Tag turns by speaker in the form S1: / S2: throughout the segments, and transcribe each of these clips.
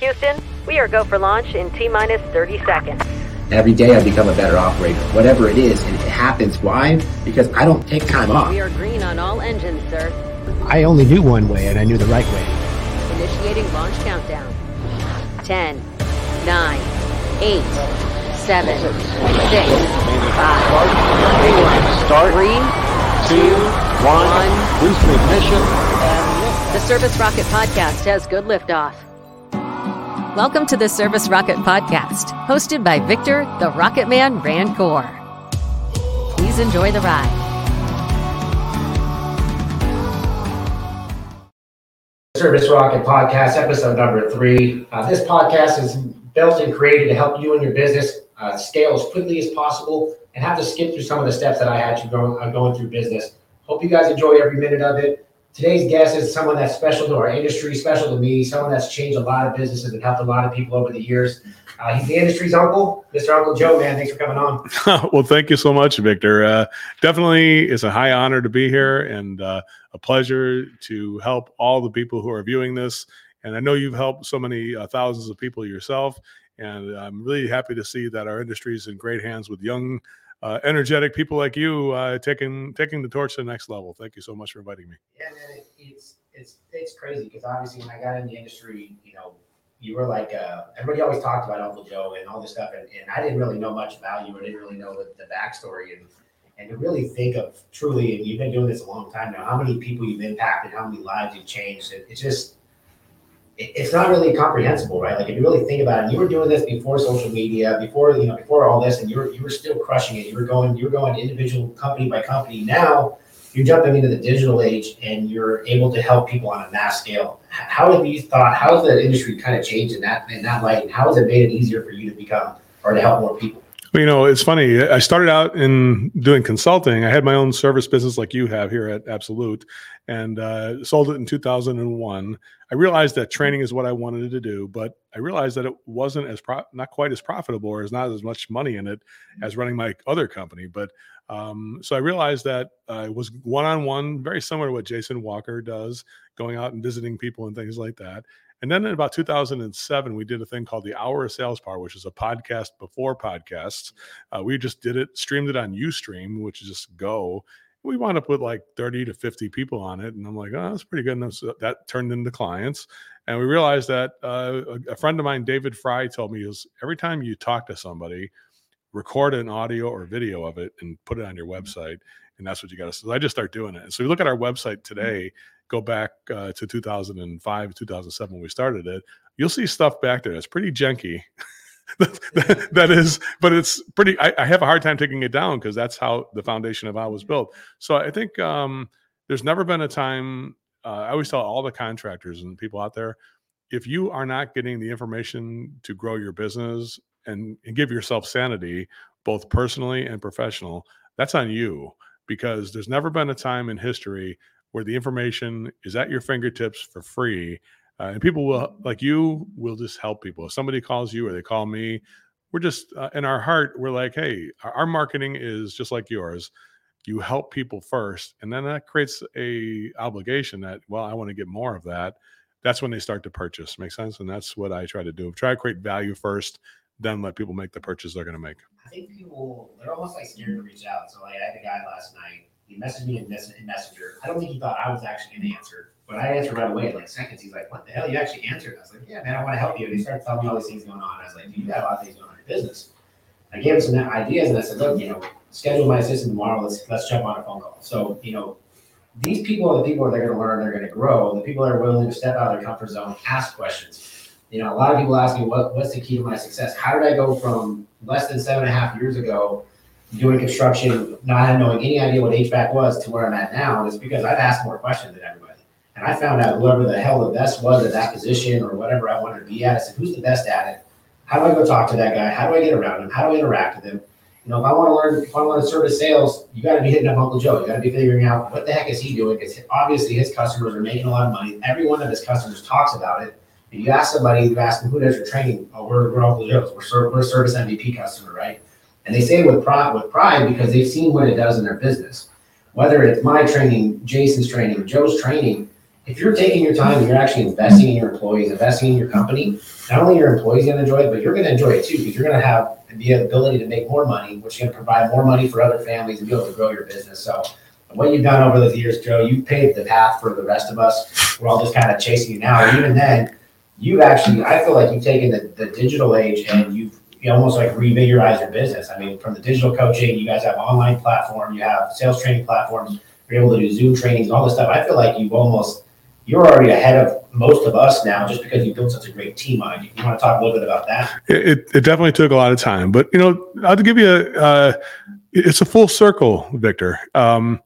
S1: Houston, we are go for launch in T minus 30 seconds.
S2: Every day I become a better operator, whatever it is, and it happens. Why? Because I don't take time off.
S1: We are green on all engines, sir.
S3: I only knew one way, and I knew the right way.
S1: Initiating launch countdown. 10, 9, 8, 7, 6, 5, 4,
S4: Start.
S1: 3,
S4: two, one,
S1: one.
S4: boost ignition.
S1: The Service Rocket Podcast has good liftoff. Welcome to the Service Rocket Podcast, hosted by Victor, the Rocket Man Rand Rancour. Please enjoy the ride.
S2: Service Rocket Podcast, episode number three. Uh, this podcast is built and created to help you and your business uh, scale as quickly as possible and have to skip through some of the steps that I had to go uh, going through business. Hope you guys enjoy every minute of it. Today's guest is someone that's special to our industry, special to me, someone that's changed a lot of businesses and helped a lot of people over the years. Uh, he's the industry's uncle, Mr. Uncle Joe. Man, thanks for coming on.
S5: well, thank you so much, Victor. Uh, definitely, it's a high honor to be here and uh, a pleasure to help all the people who are viewing this. And I know you've helped so many uh, thousands of people yourself. And I'm really happy to see that our industry is in great hands with young, uh, energetic people like you uh, taking taking the torch to the next level. Thank you so much for inviting me.
S2: Yeah, man, it, it's it's it's crazy because obviously when I got in the industry, you know, you were like uh, everybody always talked about Uncle Joe and all this stuff, and, and I didn't really know much about you. I didn't really know the, the backstory and and to really think of truly, and you've been doing this a long time now. How many people you've impacted, how many lives you've changed. It, it's just it's not really comprehensible, right? Like if you really think about it, you were doing this before social media, before you know, before all this, and you were you were still crushing it. You were going, you were going individual company by company. Now you're jumping into the digital age, and you're able to help people on a mass scale. How have you thought? How has the industry kind of changed in that in that light? And how has it made it easier for you to become or to help more people?
S5: Well, you know, it's funny. I started out in doing consulting. I had my own service business like you have here at Absolute and uh, sold it in 2001. I realized that training is what I wanted to do, but I realized that it wasn't as pro- not quite as profitable or there's not as much money in it as running my other company. But um, so I realized that it was one on one, very similar to what Jason Walker does, going out and visiting people and things like that. And then in about 2007, we did a thing called the Hour of Sales Power, which is a podcast before podcasts. Uh, we just did it, streamed it on Ustream, which is just go. We wound up with like 30 to 50 people on it. And I'm like, oh, that's pretty good. And so that turned into clients. And we realized that uh, a, a friend of mine, David Fry, told me is every time you talk to somebody, record an audio or video of it and put it on your website. And that's what you got to. So I just start doing it. And so you look at our website today, go back uh, to 2005, 2007 when we started it, you'll see stuff back there that's pretty janky. that, that is, but it's pretty. I, I have a hard time taking it down because that's how the foundation of how it was built. So I think um, there's never been a time. Uh, I always tell all the contractors and people out there, if you are not getting the information to grow your business and, and give yourself sanity, both personally and professional, that's on you because there's never been a time in history where the information is at your fingertips for free. Uh, and people will, like you, will just help people. If somebody calls you or they call me, we're just uh, in our heart, we're like, hey, our, our marketing is just like yours. You help people first, and then that creates a obligation that, well, I want to get more of that. That's when they start to purchase. Make sense? And that's what I try to do. Try to create value first, then let people make the purchase they're going to make.
S2: I think people they're almost like scared to reach out. So like I had a guy last night. He messaged me in, in Messenger. I don't think he thought I was actually going to answer, but I answered right away. Like seconds, he's like, "What the hell? You actually answered?" I was like, "Yeah, man, I want to help you." And he started telling me all these things going on. I was like, "Dude, you got a lot of things going on in your business." I gave him some ideas, and I said, "Look, you know, schedule my assistant tomorrow. Let's let's jump on a phone call." So you know, these people are the people that are going to learn. They're going to grow. The people that are willing to step out of their comfort zone, ask questions. You know, a lot of people ask me, "What what's the key to my success? How did I go from less than seven and a half years ago?" Doing construction, not knowing any idea what HVAC was to where I'm at now, is because I've asked more questions than everybody. And I found out whoever the hell the best was at that position or whatever I wanted to be at. I said, who's the best at it? How do I go talk to that guy? How do I get around him? How do I interact with him? You know, if I want to learn, if I want to service sales, you got to be hitting up Uncle Joe. You got to be figuring out what the heck is he doing? Because obviously his customers are making a lot of money. Every one of his customers talks about it. If you ask somebody, you ask them who does your training. Oh, we're, we're Uncle Joe's. We're, we're a service MVP customer, right? And they say it with pride, with pride because they've seen what it does in their business. Whether it's my training, Jason's training, Joe's training, if you're taking your time and you're actually investing in your employees, investing in your company, not only your employees going to enjoy it, but you're going to enjoy it too because you're going to have the ability to make more money, which is going to provide more money for other families and be able to grow your business. So, what you've done over the years, Joe, you've paved the path for the rest of us. We're all just kind of chasing you now. And even then, you've actually, I feel like you've taken the, the digital age and you've you almost like reinvigorize your business. I mean, from the digital coaching, you guys have online platform, you have sales training platforms, you're able to do Zoom trainings, and all this stuff. I feel like you've almost you're already ahead of most of us now just because you built such a great team on it. You want to talk a little bit about that?
S5: It, it definitely took a lot of time, but you know, I'll give you a, uh, it's a full circle, Victor. Um,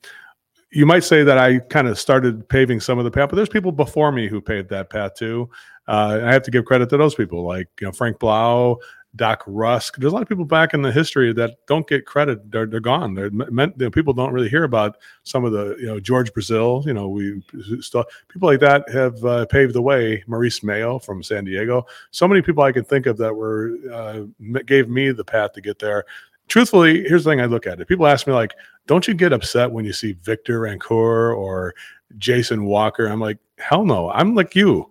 S5: you might say that I kind of started paving some of the path, but there's people before me who paved that path too. Uh, I have to give credit to those people, like you know Frank Blau, Doc Rusk. There's a lot of people back in the history that don't get credit. They're, they're gone. They're meant. You know, people don't really hear about some of the, you know, George Brazil. You know, we still people like that have uh, paved the way. Maurice Mayo from San Diego. So many people I can think of that were uh, gave me the path to get there. Truthfully, here's the thing I look at it. People ask me like, "Don't you get upset when you see Victor Rancour or Jason Walker?" I'm like, "Hell no! I'm like you."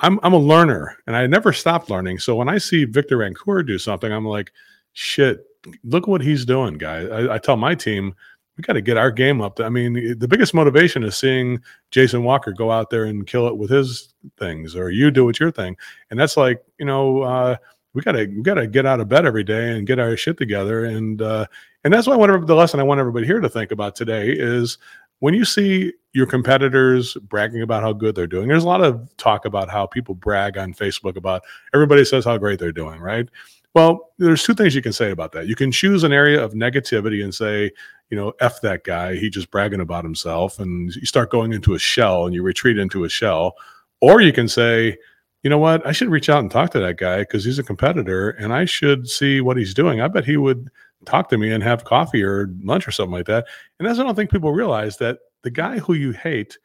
S5: I'm I'm a learner and I never stopped learning. So when I see Victor Rancour do something, I'm like, shit, look what he's doing, guys. I, I tell my team, we got to get our game up. I mean, the biggest motivation is seeing Jason Walker go out there and kill it with his things, or you do with your thing, and that's like, you know, uh, we gotta we gotta get out of bed every day and get our shit together, and uh, and that's why I want the lesson I want everybody here to think about today is when you see your competitors bragging about how good they're doing, there's a lot of talk about how people brag on Facebook about everybody says how great they're doing, right? Well, there's two things you can say about that. You can choose an area of negativity and say, you know, F that guy, he just bragging about himself, and you start going into a shell and you retreat into a shell. Or you can say, you know what, I should reach out and talk to that guy because he's a competitor and I should see what he's doing. I bet he would talk to me and have coffee or lunch or something like that. And that's I don't think people realize that the guy who you hate,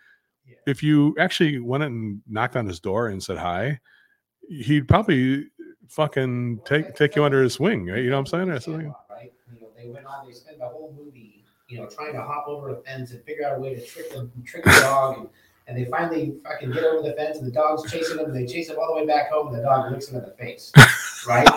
S5: yeah. if you actually went and knocked on his door and said hi, he'd probably fucking take take you under his wing. Right? You know what I'm saying? Or something.
S2: Right? You know, they went on. They spent the whole movie, you know, trying to hop over a fence and figure out a way to trick them, trick the dog. And, and they finally fucking get over the fence, and the dog's chasing them. And they chase them all the way back home, and the dog licks them in the face. Right?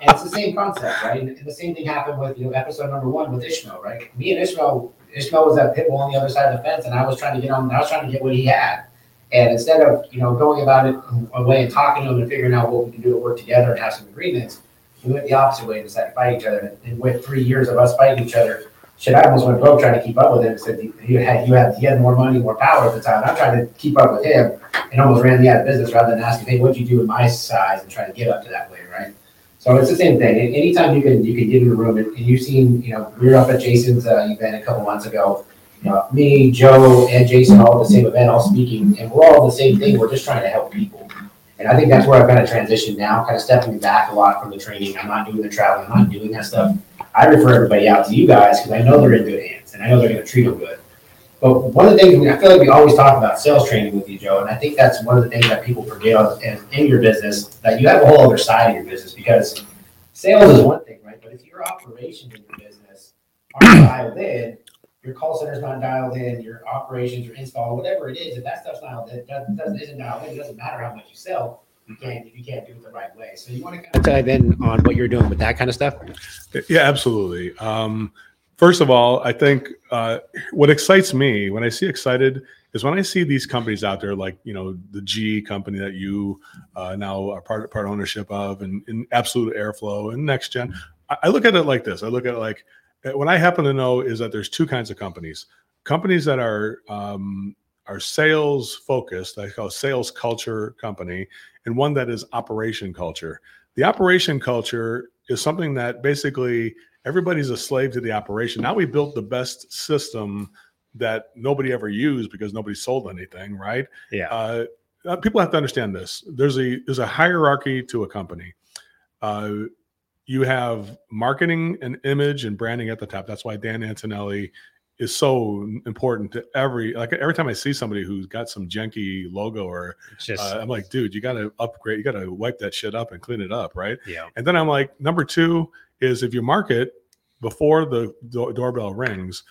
S2: and it's the same concept, right? And the same thing happened with you know episode number one with Ishmael, right? Me and Ishmael, Ishmael was that pit bull on the other side of the fence, and I was trying to get on. I was trying to get what he had, and instead of you know going about it away and talking to him and figuring out what we can do to work together and have some agreements, we went the opposite way and decided to fight each other. And with three years of us fighting each other, shit, I almost went broke trying to keep up with him. Said you had you had he had more money, more power at the time. I'm trying to keep up with him, and almost ran me out of business rather than asking, hey, what'd you do with my size and try to get up to that way, right? So it's the same thing. Anytime you can you can get in the room, and, and you've seen, you know, we were up at Jason's uh, event a couple months ago. You know, me, Joe, and Jason all at the same event, all speaking, and we're all the same thing. We're just trying to help people. And I think that's where I've kind of transitioned now, kind of stepping back a lot from the training. I'm not doing the traveling, I'm not doing that stuff. I refer everybody out to you guys because I know they're in good hands and I know they're going to treat them good. But one of the things I feel like we always talk about sales training with you, Joe, and I think that's one of the things that people forget in, in your business that you have a whole other side of your business because sales is one thing, right? But if your operations in your business aren't dialed in, your call center's not dialed in, your operations, your install, whatever it is, if that stuff's in, that doesn't isn't dialed in, it doesn't matter how much you sell. You can't if you can't do it the right way. So you want to dive in on what you're doing with that kind of stuff.
S5: Yeah, absolutely. Um, First of all, I think uh, what excites me when I see excited is when I see these companies out there, like you know the G company that you uh, now are part part ownership of, and, and Absolute Airflow and Next Gen. I, I look at it like this. I look at it like what I happen to know is that there's two kinds of companies: companies that are um, are sales focused, I call sales culture company, and one that is operation culture. The operation culture is something that basically everybody's a slave to the operation. Now we built the best system that nobody ever used because nobody sold anything, right?
S2: Yeah.
S5: Uh, uh, people have to understand this. There's a there's a hierarchy to a company. Uh, you have marketing and image and branding at the top. That's why Dan Antonelli is so important to every like every time I see somebody who's got some janky logo or just, uh, I'm like, dude, you got to upgrade, you got to wipe that shit up and clean it up, right?
S2: Yeah.
S5: And then I'm like, number two is if you market before the do- doorbell rings,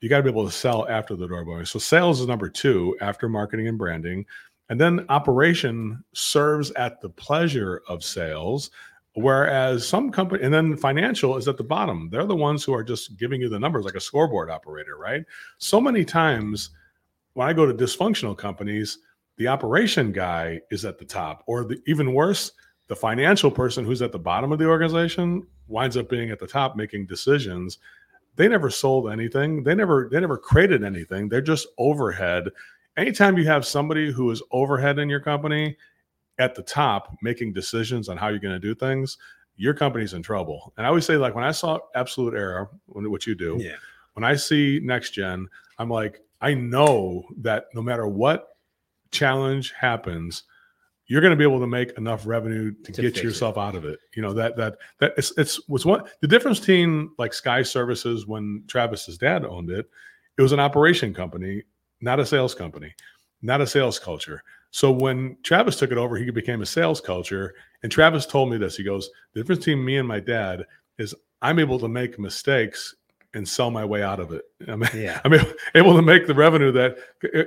S5: you got to be able to sell after the doorbell. So sales is number two after marketing and branding. And then operation serves at the pleasure of sales. Whereas some company, and then financial is at the bottom. They're the ones who are just giving you the numbers like a scoreboard operator, right? So many times when I go to dysfunctional companies, the operation guy is at the top, or the, even worse, the financial person who's at the bottom of the organization winds up being at the top making decisions they never sold anything they never they never created anything they're just overhead anytime you have somebody who is overhead in your company at the top making decisions on how you're going to do things your company's in trouble and i always say like when i saw Absolute Air what you do
S2: Yeah.
S5: when i see next gen i'm like i know that no matter what challenge happens you're going to be able to make enough revenue to,
S2: To
S5: get
S2: fix it.
S5: yourself out of it. You know that that that it's it's was what the difference between like Sky Services when Travis's dad owned it. It was an operation company, not a sales company, not a sales culture. So when Travis took it over, he became a sales culture. And Travis told me this. He goes, "The difference between me and my dad is I'm able to make mistakes and sell my way out of it. I'm,
S2: Yeah.
S5: I'm able to make the revenue that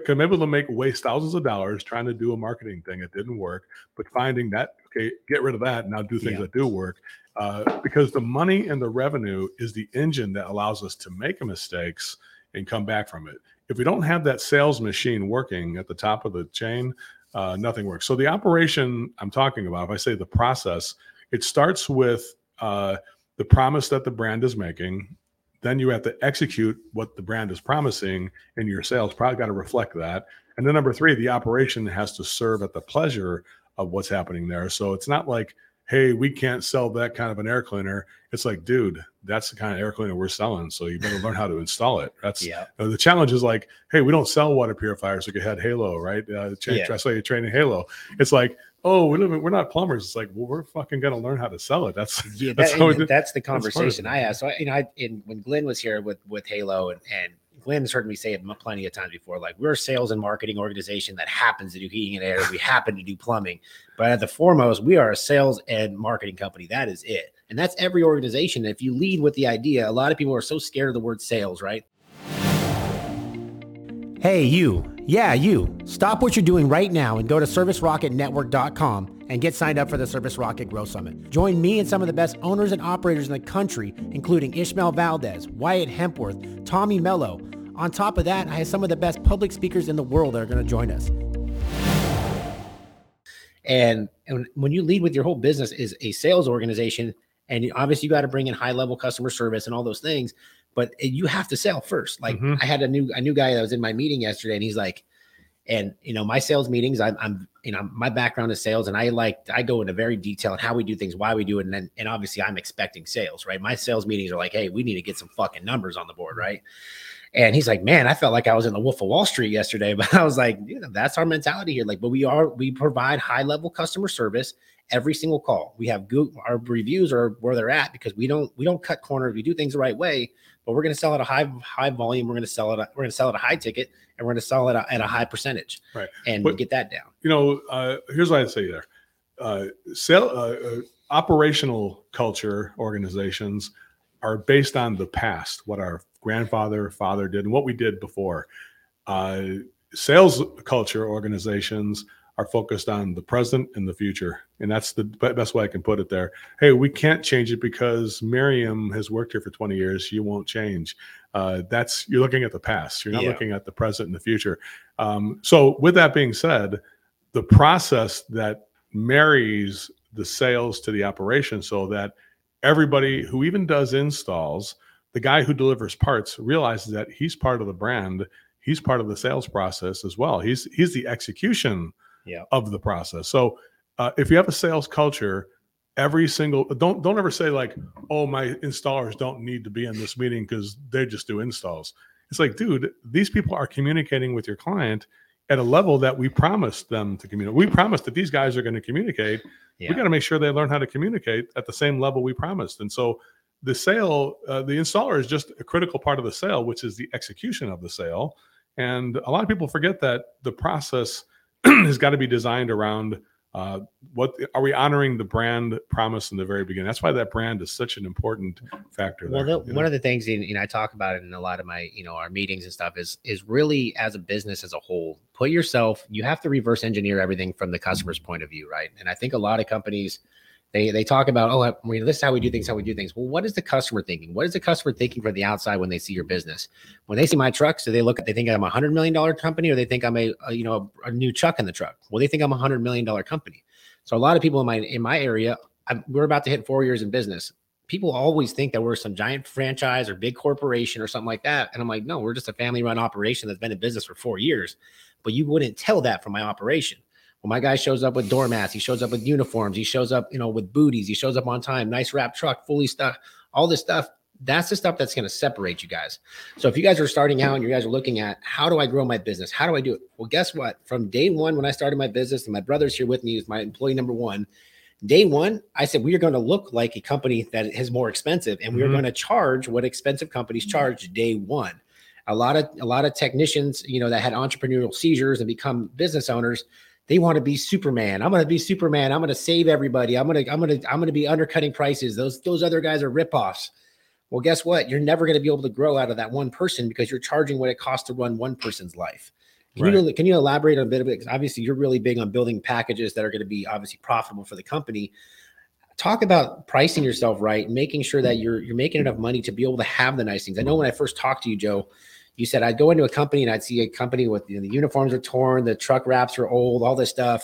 S5: I'm able to make waste thousands of dollars trying to do a marketing thing. It didn't work, but finding that okay, get rid of that and now do things
S2: Yeah.
S5: that do work. Uh, because the money and the revenue is the engine that allows us to make mistakes and come back from it. If we don't have that sales machine working at the top of the chain, uh, nothing works. So the operation I'm talking about, if I say the process, it starts with uh, the promise that the brand is making. Then you have to execute what the brand is promising, and your sales probably got to reflect that. And then number three, the operation has to serve at the pleasure of what's happening there. So it's not like, hey, we can't sell that kind of an air cleaner. It's like, dude, that's the kind of air cleaner we're selling. So you better learn how to install it. That's
S2: Yeah.
S5: uh, the challenge is like, hey, we don't sell water purifiers like you had Halo, right? Uh, tra-
S2: Yeah.
S5: I saw you training Halo. It's like, oh, we live we're not plumbers. It's like, well, we're fucking gonna learn how to sell it. That's
S2: Yeah,
S5: That's
S2: that,
S5: how we do-
S2: that's the conversation
S5: it.
S2: I asked. So, I, you know, I, in, when Glenn was here with with Halo, and, and Glenn's heard me say it plenty of times before. Like, we're a sales and marketing organization that happens to do heating and air. We happen to do plumbing, but at the foremost, we are a sales and marketing company. That is it, and that's every organization. If you lead with the idea, a lot of people are so scared of the word sales, right?
S6: Hey, you. Yeah, you. Stop what you're doing right now and go to servicerocketnetwork.com and get signed up for the Service Rocket Growth Summit. Join me and some of the best owners and operators in the country, including Ishmael Valdez, Wyatt Hempworth, Tommy Mello. On top of that, I have some of the best public speakers in the world that are going to join us.
S2: And, and when you lead with your whole business is a sales organization, and you- obviously you got to bring in high level customer service and all those things, but you have to sell first. Like
S5: Mhm.
S2: I had a new a new guy that was in my meeting yesterday, and he's like, and you know my sales meetings, I'm, I'm you know my background is sales, and I like I go into very detail on how we do things, why we do it, and then and obviously I'm expecting sales, right? My sales meetings are like, hey, we need to get some fucking numbers on the board, right? And he's like, man, I felt like I was in the Wolf of Wall Street yesterday. But I was like, that's our mentality here. Like, but we are, we provide high level customer service every single call. We have good, our reviews are where they're at because we don't, we don't cut corners. We do things the right way, but we're going to sell at a high, high volume. We're going to sell it, we're going to sell at a high ticket and we're going to sell it at a high percentage.
S5: Right.
S2: And
S5: But-
S2: get that down.
S5: you know, uh, here's what I'd say there. Uh, sale, uh, uh, operational culture organizations are based on the past, what our grandfather, father did, and what we did before. Uh, sales culture organizations are focused on the present and the future, and that's the best way I can put it. There, hey, we can't change it because Miriam has worked here for 20 years. She won't change. Uh, that's you're looking at the past. You're not
S2: Yeah.
S5: looking at the present and the future. Um, so, with that being said, the process that marries the sales to the operation so that everybody who even does installs, the guy who delivers parts realizes that he's part of the brand, he's part of the sales process as well. He's he's the execution
S2: Yeah.
S5: of the process. So uh, if you have a sales culture, every single don't don't ever say like, oh, my installers don't need to be in this meeting because they just do installs. It's like, dude, these people are communicating with your client at a level that we promised them to communicate. We promised that these guys are going to communicate.
S2: Yeah.
S5: We got to make sure they learn how to communicate at the same level we promised. And so the sale, uh, the installer is just a critical part of the sale, which is the execution of the sale. And a lot of people forget that the process has got to be designed around Uh, what are we honoring the brand promise in the very beginning? That's why that brand is such an important factor.
S2: Well,
S5: there,
S2: the, one
S5: know?
S2: of the things, you know, I talk about it in a lot of my, you know, our meetings and stuff is is really as a business as a whole, put yourself. You have to reverse engineer everything from the customer's point of view, right? And I think a lot of companies, they they talk about, oh, this is how we do things, how we do things. Well, what is the customer thinking? What is the customer thinking from the outside when they see your business? When they see my trucks, do they look at they think I'm a hundred million dollar company, or they think I'm a, a you know a, a new truck in the truck? Well, they think I'm a hundred million dollar company. So a lot of people in my in my area, I'm, we're about to hit four years in business. People always think that we're some giant franchise or big corporation or something like that, and I'm like, no, we're just a family run operation that's been in business for four years. But you wouldn't tell that from my operation. Well, my guy shows up with doormats, he shows up with uniforms, he shows up, you know, with booties, he shows up on time, nice wrap truck, fully stuffed, all this stuff. That's the stuff that's going to separate you guys. So if you guys are starting out and you guys are looking at how do I grow my business? How do I do it? Well, guess what? From day one, when I started my business, and my brother's here with me, is my employee number one. Day one, I said we are going to look like a company that is more expensive, and we are
S5: Mhm.
S2: going to charge what expensive companies charge day one. A lot of a lot of technicians, you know, that had entrepreneurial seizures and become business owners, they want to be Superman. I'm going to be Superman. I'm going to save everybody. I'm going to I'm going to I'm going to be undercutting prices. Those those other guys are ripoffs. Well, guess what? You're never going to be able to grow out of that one person because you're charging what it costs to run one person's life. Can you can you elaborate on a bit of it? Because obviously you're really big on building packages that are going to be obviously profitable for the company. Talk about pricing yourself right, making sure that hmm. you're you're making enough money to be able to have the nice things. I know when I first talked to you, Joe, you said I'd go into a company and I'd see a company with you know, the uniforms are torn, the truck wraps are old, all this stuff,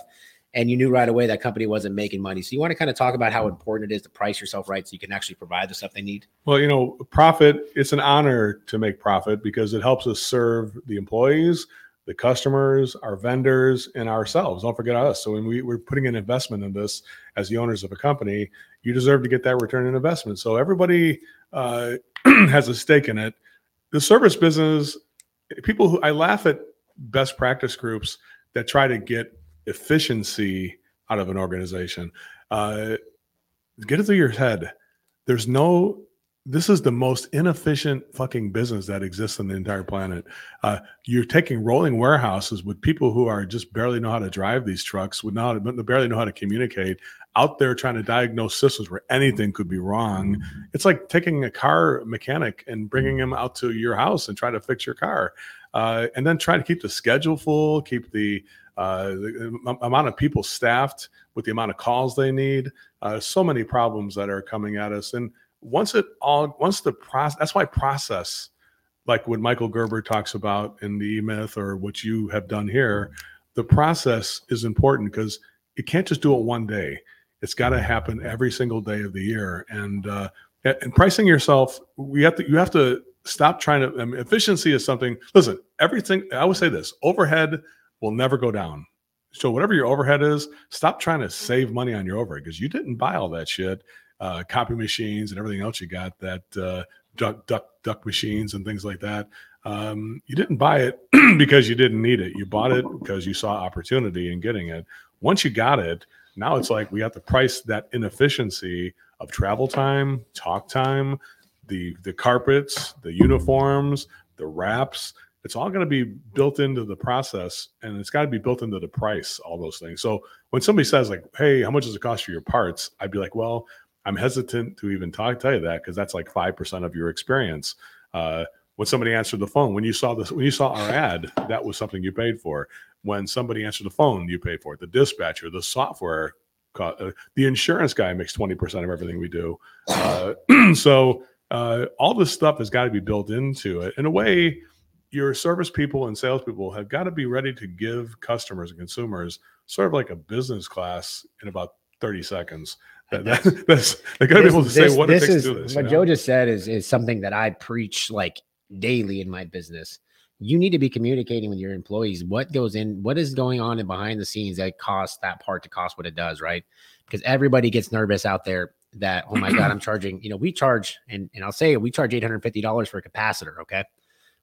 S2: and you knew right away that company wasn't making money. So you want to kind of talk about how important it is to price yourself right so you can actually provide the stuff they need.
S5: Well, you know, profit, it's an honor to make profit because it helps us serve the employees, the customers, our vendors, and ourselves. Don't forget us. So when we, we're putting an investment in this as the owners of a company, you deserve to get that return on investment. So everybody uh, has a stake in it. The service business, people who I laugh at best practice groups that try to get efficiency out of an organization. Uh, get it through your head. There's no this is the most inefficient fucking business that exists on the entire planet. Uh, you're taking rolling warehouses with people who are just barely know how to drive these trucks, would not barely know how to communicate, out there trying to diagnose systems where anything could be wrong. It's like taking a car mechanic and bringing him out to your house and try to fix your car, uh, and then try to keep the schedule full, keep the, uh, the amount of people staffed with the amount of calls they need. Uh, so many problems that are coming at us, and once it all once the process that's why process like what michael gerber talks about in the e-myth or what you have done here the process is important because you can't just do it one day it's got to happen every single day of the year and uh and pricing yourself we have to you have to stop trying to I mean, efficiency is something listen everything i would say this overhead will never go down so whatever your overhead is stop trying to save money on your overhead because you didn't buy all that shit uh, copy machines and everything else you got that uh, duck duck duck machines and things like that. Um, you didn't buy it because you didn't need it. You bought it because you saw opportunity in getting it. Once you got it, now it's like we have to price that inefficiency of travel time, talk time, the the carpets, the uniforms, the wraps. It's all going to be built into the process, and it's got to be built into the price. All those things. So when somebody says like, "Hey, how much does it cost for your parts?" I'd be like, "Well, I'm hesitant to even talk tell you that because that's like five percent of your experience. Uh, when somebody answered the phone, when you saw this, when you saw our ad, that was something you paid for. When somebody answers the phone, you pay for it. The dispatcher, the software, uh, the insurance guy makes twenty percent of everything we do. Uh, so uh, all this stuff has got to be built into it. In a way, your service people and salespeople have got to be ready to give customers and consumers sort of like a business class in about 30 seconds. That, that, that's they got to be able to say
S2: This-
S5: what it takes
S2: is
S5: to do this.
S2: what
S5: you know?
S2: Joe just said is is something that I preach like daily in my business. You need to be communicating with your employees what goes in, what is going on in behind the scenes that costs that part to cost what it does, right? Because everybody gets nervous out there that oh my god, I'm charging. You know, we charge and and I'll say we charge eight hundred fifty dollars for a capacitor. Okay,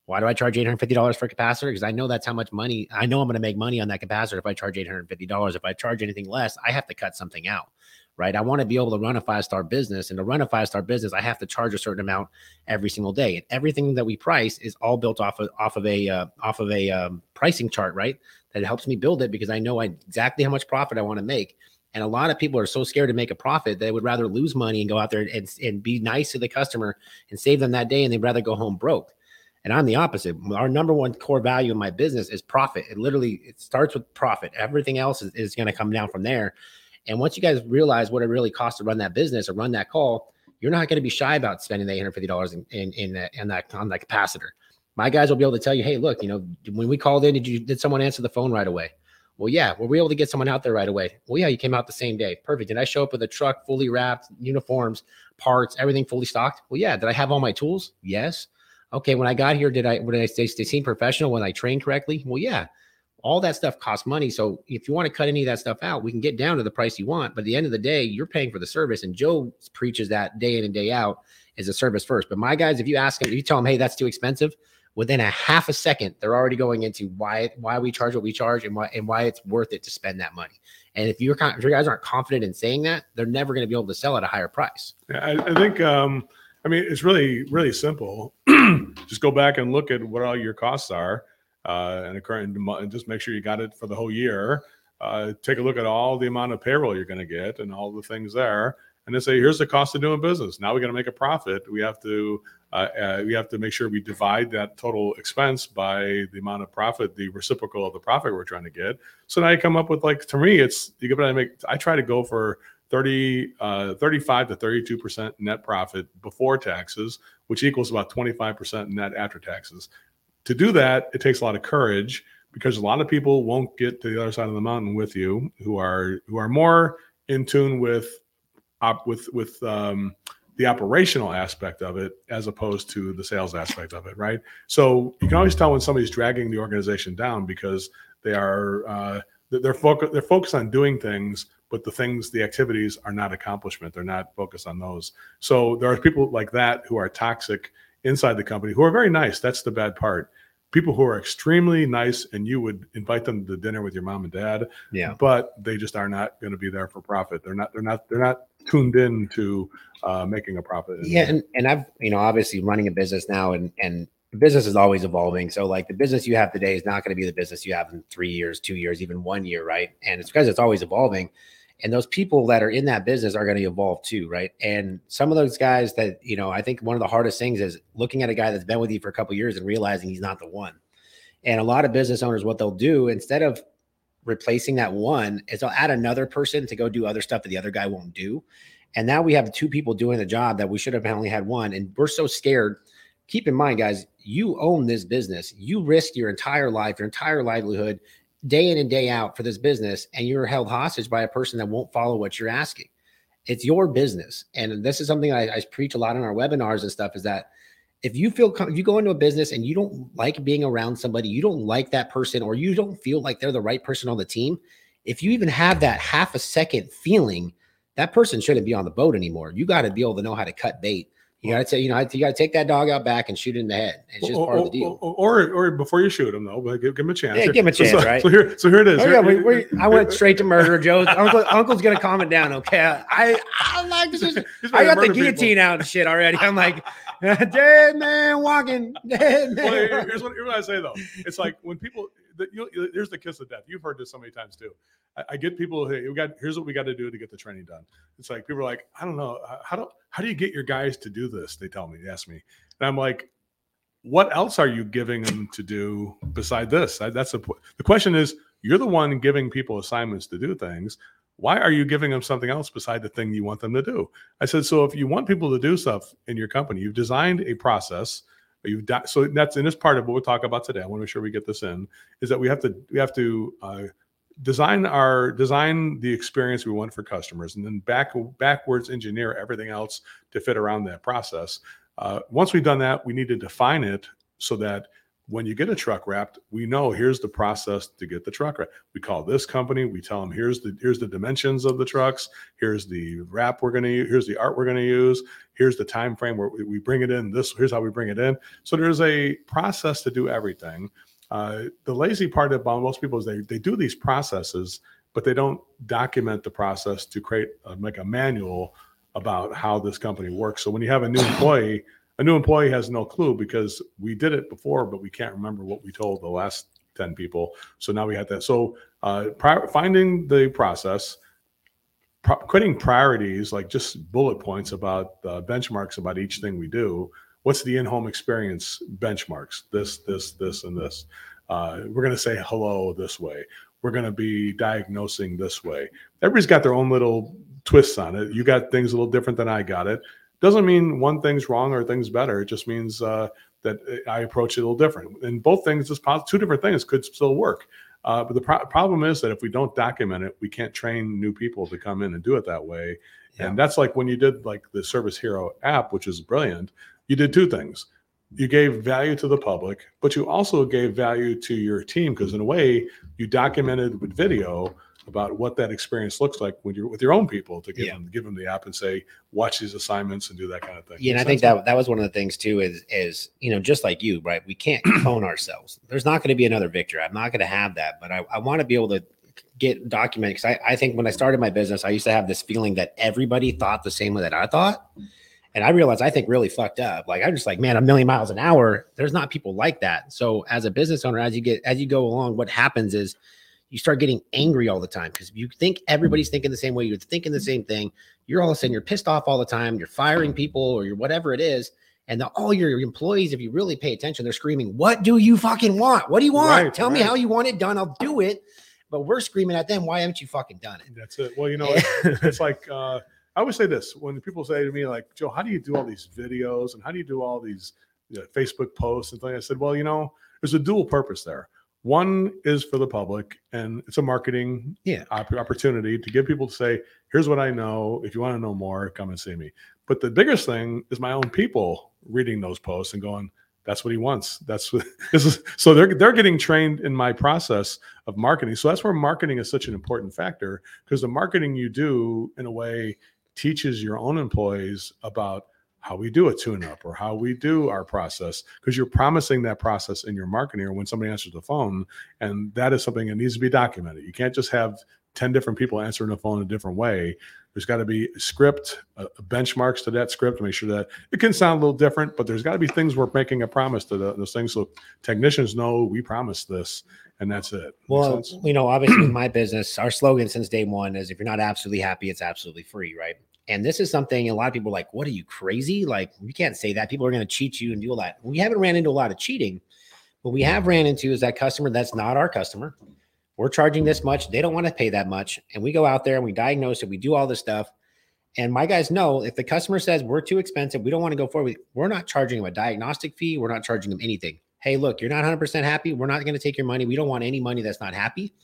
S2: why do I charge eight hundred fifty dollars for a capacitor? Because I know that's how much money I know I'm going to make money on that capacitor if I charge eight hundred fifty dollars. If I charge anything less, I have to cut something out right? I want to be able to run a five star business, and to run a five star business, I have to charge a certain amount every single day. And everything that we price is all built off of off of a uh, off of a um, pricing chart, right? That helps me build it because I know I, exactly how much profit I want to make. And a lot of people are so scared to make a profit that they would rather lose money and go out there and, and be nice to the customer and save them that day, and they'd rather go home broke. And I'm the opposite. Our number one core value in my business is profit. It literally it starts with profit. Everything else is, is going to come down from there. And once you guys realize what it really costs to run that business or run that call, you're not going to be shy about spending the $850 in in, in, that, in that on that capacitor. My guys will be able to tell you, hey, look, you know, when we called in, did you did someone answer the phone right away? Well, yeah. Were we able to get someone out there right away? Well, yeah, you came out the same day. Perfect. Did I show up with a truck fully wrapped, uniforms, parts, everything fully stocked? Well, yeah. Did I have all my tools? Yes. Okay. When I got here, did I did I stay, stay seem professional when I trained correctly? Well, yeah all that stuff costs money. So if you want to cut any of that stuff out, we can get down to the price you want. But at the end of the day, you're paying for the service. And Joe preaches that day in and day out is a service first. But my guys, if you ask them, if you tell them, hey, that's too expensive, within a half a second, they're already going into why why we charge what we charge and why and why it's worth it to spend that money. And if you're if you guys aren't confident in saying that, they're never going to be able to sell at a higher price.
S5: Yeah, I, I think um, I mean it's really really simple. Just go back and look at what all your costs are uh, and current just make sure you got it for the whole year. Uh, take a look at all the amount of payroll you're going to get and all the things there, and then say, here's the cost of doing business. Now we got to make a profit. We have to uh, uh, we have to make sure we divide that total expense by the amount of profit, the reciprocal of the profit we're trying to get. So now you come up with like to me, it's you got to make. I try to go for 30, uh, 35 to 32 percent net profit before taxes, which equals about 25 percent net after taxes to do that, it takes a lot of courage because a lot of people won't get to the other side of the mountain with you who are who are more in tune with op, with with um, the operational aspect of it as opposed to the sales aspect of it, right? So you can always tell when somebody's dragging the organization down because they are uh, they're focused they're focused on doing things, but the things the activities are not accomplishment. They're not focused on those. So there are people like that who are toxic inside the company who are very nice. That's the bad part. People who are extremely nice and you would invite them to dinner with your mom and dad.
S2: Yeah.
S5: But they just are not going to be there for profit. They're not, they're not, they're not tuned in to uh, making a profit.
S2: Yeah. And, and I've, you know, obviously running a business now and, and business is always evolving. So like the business you have today is not going to be the business you have in three years, two years, even one year. Right. And it's because it's always evolving and those people that are in that business are going to evolve too right? And some of those guys that you know i think one of the hardest things is looking at a guy that's been with you for a couple years and realizing he's not the one. And a lot of business owners what they'll do instead of replacing that one is they'll add another person to go do other stuff that the other guy won't do. And now we have two people doing the job that we should have only had one and we're so scared. Keep in mind guys you own this business. You risk your entire life your entire livelihood day in and day out for this business and you're held hostage by a person that won't follow what you're asking. It's your business. And this is something I, I, preach a lot in our webinars and stuff is that if you feel if you go into a business and you don't like being around somebody you don't like that person or you don't feel like they're the right person on the team if you even have that half a second feeling that person shouldn't be on the boat anymore. You got to be able to know how to cut bait you got to say, you know, you got to take that dog out back and shoot it in the head. It's just
S5: or,
S2: part of the deal.
S5: Or, or, or before you shoot him, though, but give, give him a chance.
S2: Yeah, give him a chance,
S5: so,
S2: right?
S5: So here, so here it is.
S2: Oh, yeah, we, we, I went straight to murder, Joe. Uncle, Uncle's gonna calm it down, okay? I, I like this. Is, I got the guillotine people. out and shit already. I'm like, dead man walking, dead man.
S5: Well, here's what, here's what I say though. It's like when people the, you, here's the kiss of death. You've heard this so many times too. I, I get people. Hey, we got here's what we got to do to get the training done. It's like people are like, I don't know how do how do you get your guys to do this? They tell me, they ask me, and I'm like, what else are you giving them to do beside this? I, that's the the question is. You're the one giving people assignments to do things why are you giving them something else beside the thing you want them to do i said so if you want people to do stuff in your company you've designed a process You've di- so that's in this part of what we'll talk about today. I want to make sure we get this in. Is that we have to we have to uh, design our design the experience we want for customers, and then back backwards engineer everything else to fit around that process. Uh, once we've done that, we need to define it so that when you get a truck wrapped, we know here's the process to get the truck wrapped. We call this company, we tell them here's the here's the dimensions of the trucks, here's the wrap we're going to use, here's the art we're going to use, here's the time frame where we bring it in. This here's how we bring it in. So there's a process to do everything. Uh, the lazy part about most people is they they do these processes, but they don't document the process to create a, like a manual about how this company works. So when you have a new employee, a new employee has no clue because we did it before, but we can't remember what we told the last 10 people. So now we have that. So uh, pri- finding the process, pro- creating priorities, like just bullet points about uh, benchmarks about each thing we do. What's the in-home experience benchmarks? This, this, this, and this. Uh, we're going to say hello this way. We're going to be diagnosing this way. Everybody's got their own little twists on it. You got things a little different than I got it. Doesn't mean one thing's wrong or thing's better. It just means uh, that I approach it a little different. And both things, just two different things, could still work. Uh, but the pro- problem is that if we don't document it, we can't train new people to come in and do it that way.
S2: Yeah.
S5: And that's like when you did like the Service Hero app, which is brilliant. You did two things. You gave value to the public, but you also gave value to your team because in a way you documented with video about what that experience looks like when you're with your own people to give
S2: Yeah.
S5: them give them the app and say watch these assignments and do that kind of thing.
S2: Yeah, and I think
S5: sense?
S2: that that was one of the things too. Is is you know just like you, right? We can't clone ourselves. There's not going to be another Victor. I'm not going to have that, but I, I want to be able to get documented because I, I think when I started my business, I used to have this feeling that everybody thought the same way that I thought. And I realized I think really fucked up. Like I'm just like, man, a million miles an hour. There's not people like that. So as a business owner, as you get as you go along, what happens is you start getting angry all the time because you think everybody's thinking the same way, you're thinking the same thing. You're all of a sudden you're pissed off all the time. You're firing people or you're whatever it is. And the, all your employees, if you really pay attention, they're screaming, "What do you fucking want? What do you want?
S5: Right,
S2: Tell me how you want it done. I'll do it." But we're screaming at them, "Why haven't you fucking done it?"
S5: That's it. Well, you know, it's, it's like uh, I always say this when people say to me, like, Joe, how do you do all these videos and how do you do all these you know, Facebook posts and things? I said, well, you know, there's a dual purpose there. One is for the public, and it's a marketing
S2: Yeah.
S5: opp- opportunity to give people to say, here's what I know. If you want to know more, come and see me. But the biggest thing is my own people reading those posts and going, that's what he wants. That's what this is. So they're they're getting trained in my process of marketing. So that's where marketing is such an important factor because the marketing you do in a way teaches your own employees about how we do a tune up or how we do our process because you're promising that process in your marketing or when somebody answers the phone and that is something that needs to be documented. You can't just have 10 different people answering the phone a different way. There's got to be a script uh, benchmarks to that script to make sure that it can sound a little different but there's got to be things we're making a promise to the, those things so technicians know we promise this and that's it.
S2: Well, you know, obviously, in my business, our slogan since day one is if you're not absolutely happy, it's absolutely free, right? And this is something a lot of people are like, what are you crazy? Like, you can't say that. People are going to cheat you and do all that. We haven't ran into a lot of cheating. What we have ran into is that customer that's not our customer. We're charging this much. They don't want to pay that much. And we go out there and we diagnose it. We do all this stuff. And my guys know if the customer says we're too expensive, we don't want to go forward, we're not charging them a diagnostic fee. We're not charging them anything. Hey, look, you're not 100% happy. We're not going to take your money. We don't want any money that's not happy.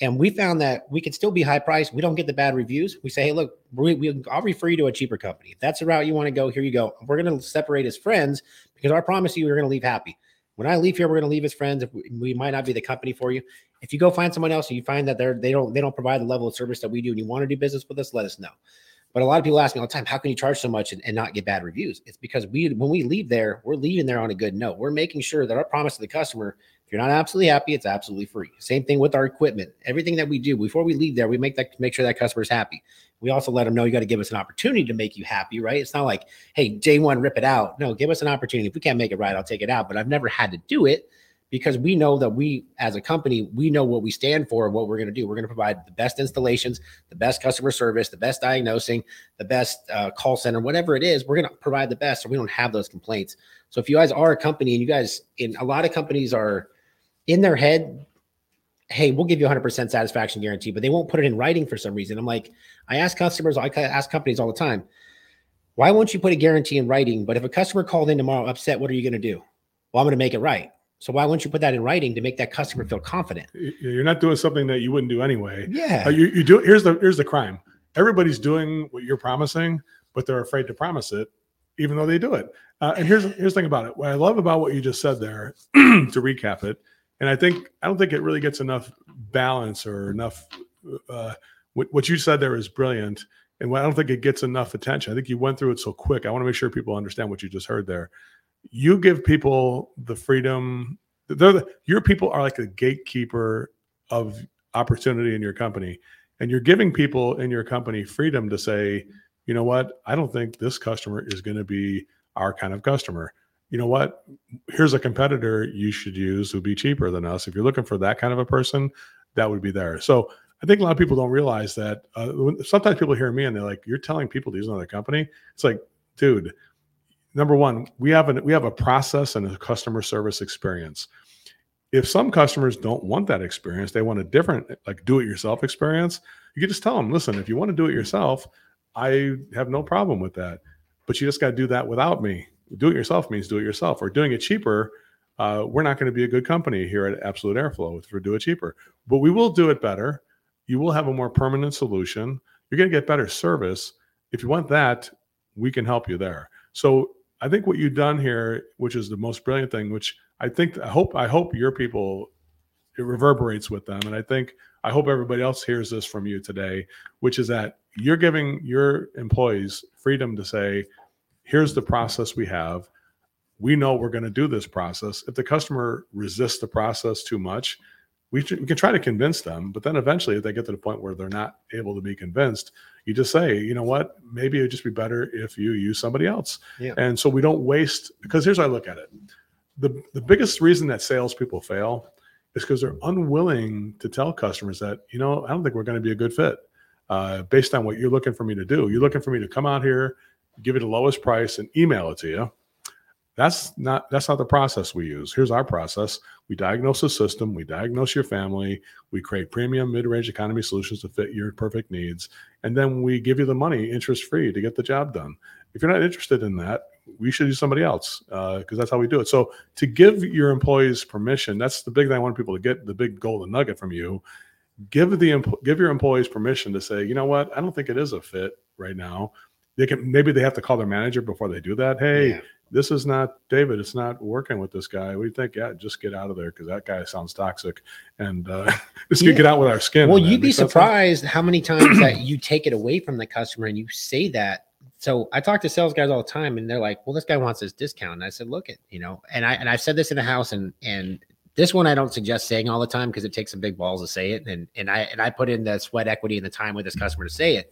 S2: And we found that we could still be high priced. We don't get the bad reviews. We say, hey, look, we, we, I'll refer you to a cheaper company. If that's the route you want to go, here you go. We're going to separate as friends because I promise you, we're going to leave happy. When I leave here, we're going to leave as friends. We, might not be the company for you. If you go find someone else and you find that they're they don't they don't provide the level of service that we do, and you want to do business with us, let us know. But a lot of people ask me all the time, how can you charge so much and, and not get bad reviews? It's because we when we leave there, we're leaving there on a good note. We're making sure that our promise to the customer, if you're not absolutely happy, it's absolutely free. Same thing with our equipment. Everything that we do before we leave there, we make that make sure that customer's happy. We also let them know you got to give us an opportunity to make you happy, right? It's not like, hey, day one, rip it out. No, give us an opportunity. If we can't make it right, I'll take it out. But I've never had to do it because we know that we as a company we know what we stand for and what we're going to do we're going to provide the best installations the best customer service the best diagnosing the best uh, call center whatever it is we're going to provide the best so we don't have those complaints so if you guys are a company and you guys in a lot of companies are in their head hey we'll give you 100% satisfaction guarantee but they won't put it in writing for some reason i'm like i ask customers i ask companies all the time why won't you put a guarantee in writing but if a customer called in tomorrow upset what are you going to do well i'm going to make it right so why wouldn't you put that in writing to make that customer feel confident?
S5: You're not doing something that you wouldn't do anyway.
S2: Yeah.
S5: Uh, you, you do. Here's the here's the crime. Everybody's doing what you're promising, but they're afraid to promise it, even though they do it. Uh, and here's here's the thing about it. What I love about what you just said there, to recap it, and I think I don't think it really gets enough balance or enough. Uh, what, what you said there is brilliant, and I don't think it gets enough attention. I think you went through it so quick. I want to make sure people understand what you just heard there. You give people the freedom. The, your people are like a gatekeeper of opportunity in your company and you're giving people in your company freedom to say, you know what, I don't think this customer is going to be our kind of customer. You know what? Here's a competitor you should use who'd be cheaper than us. If you're looking for that kind of a person, that would be there. So I think a lot of people don't realize that. Uh, sometimes people hear me and they're like, "You're telling people to use another company." It's like, dude, number one, we have an we have a process and a customer service experience. If some customers don't want that experience, they want a different, like do-it-yourself experience. You can just tell them, "Listen, if you want to do it yourself, I have no problem with that, but you just got to do that without me. Do it yourself means do it yourself. Or doing it cheaper. Uh, we're not going to be a good company here at Absolute Airflow if we do it cheaper, but we will do it better. You will have a more permanent solution. You're going to get better service. If you want that, we can help you there. So I think what you've done here, which is the most brilliant thing, which I think I hope I hope your people it reverberates with them, and I think I hope everybody else hears this from you today, which is that you're giving your employees freedom to say, here's the process we have. We know we're going to do this process. If the customer resists the process too much, we, we can try to convince them. But then eventually, if they get to the point where they're not able to be convinced, you just say, you know what, maybe it would just be better if you use somebody else.
S2: Yeah.
S5: And so we don't waste, because here's how I look at it. The, the biggest reason that salespeople fail is because they're unwilling to tell customers that, you know, I don't think we're going to be a good fit uh, based on what you're looking for me to do. You're looking for me to come out here, give you the lowest price, and email it to you. That's not that's not the process we use. Here's our process. We diagnose the system, we diagnose your family, we create premium mid-range economy solutions to fit your perfect needs, and then we give you the money interest-free to get the job done. If you're not interested in that, we should use somebody else uh, because that's how we do it. So to give your employees permission, that's the big thing I want people to get the big golden nugget from you. Give the give your employees permission to say, you know what, I don't think it is a fit right now. They can maybe they have to call their manager before they do that. Hey,
S2: Yeah.
S5: this is not David. It's not working with this guy. We think, yeah, just get out of there because that guy sounds toxic, and uh, just
S2: Yeah.
S5: get out with our skin.
S2: Well, you'd be
S5: Makes sense?
S2: surprised how many times that you take it away from the customer and you say that. So I talk to sales guys all the time, and they're like, "Well, this guy wants this discount." And I said, "Look, it, you know," and I and I've said this in the house, and and this one I don't suggest saying all the time because it takes some big balls to say it, and and I and I put in the sweat equity and the time with this customer to say it.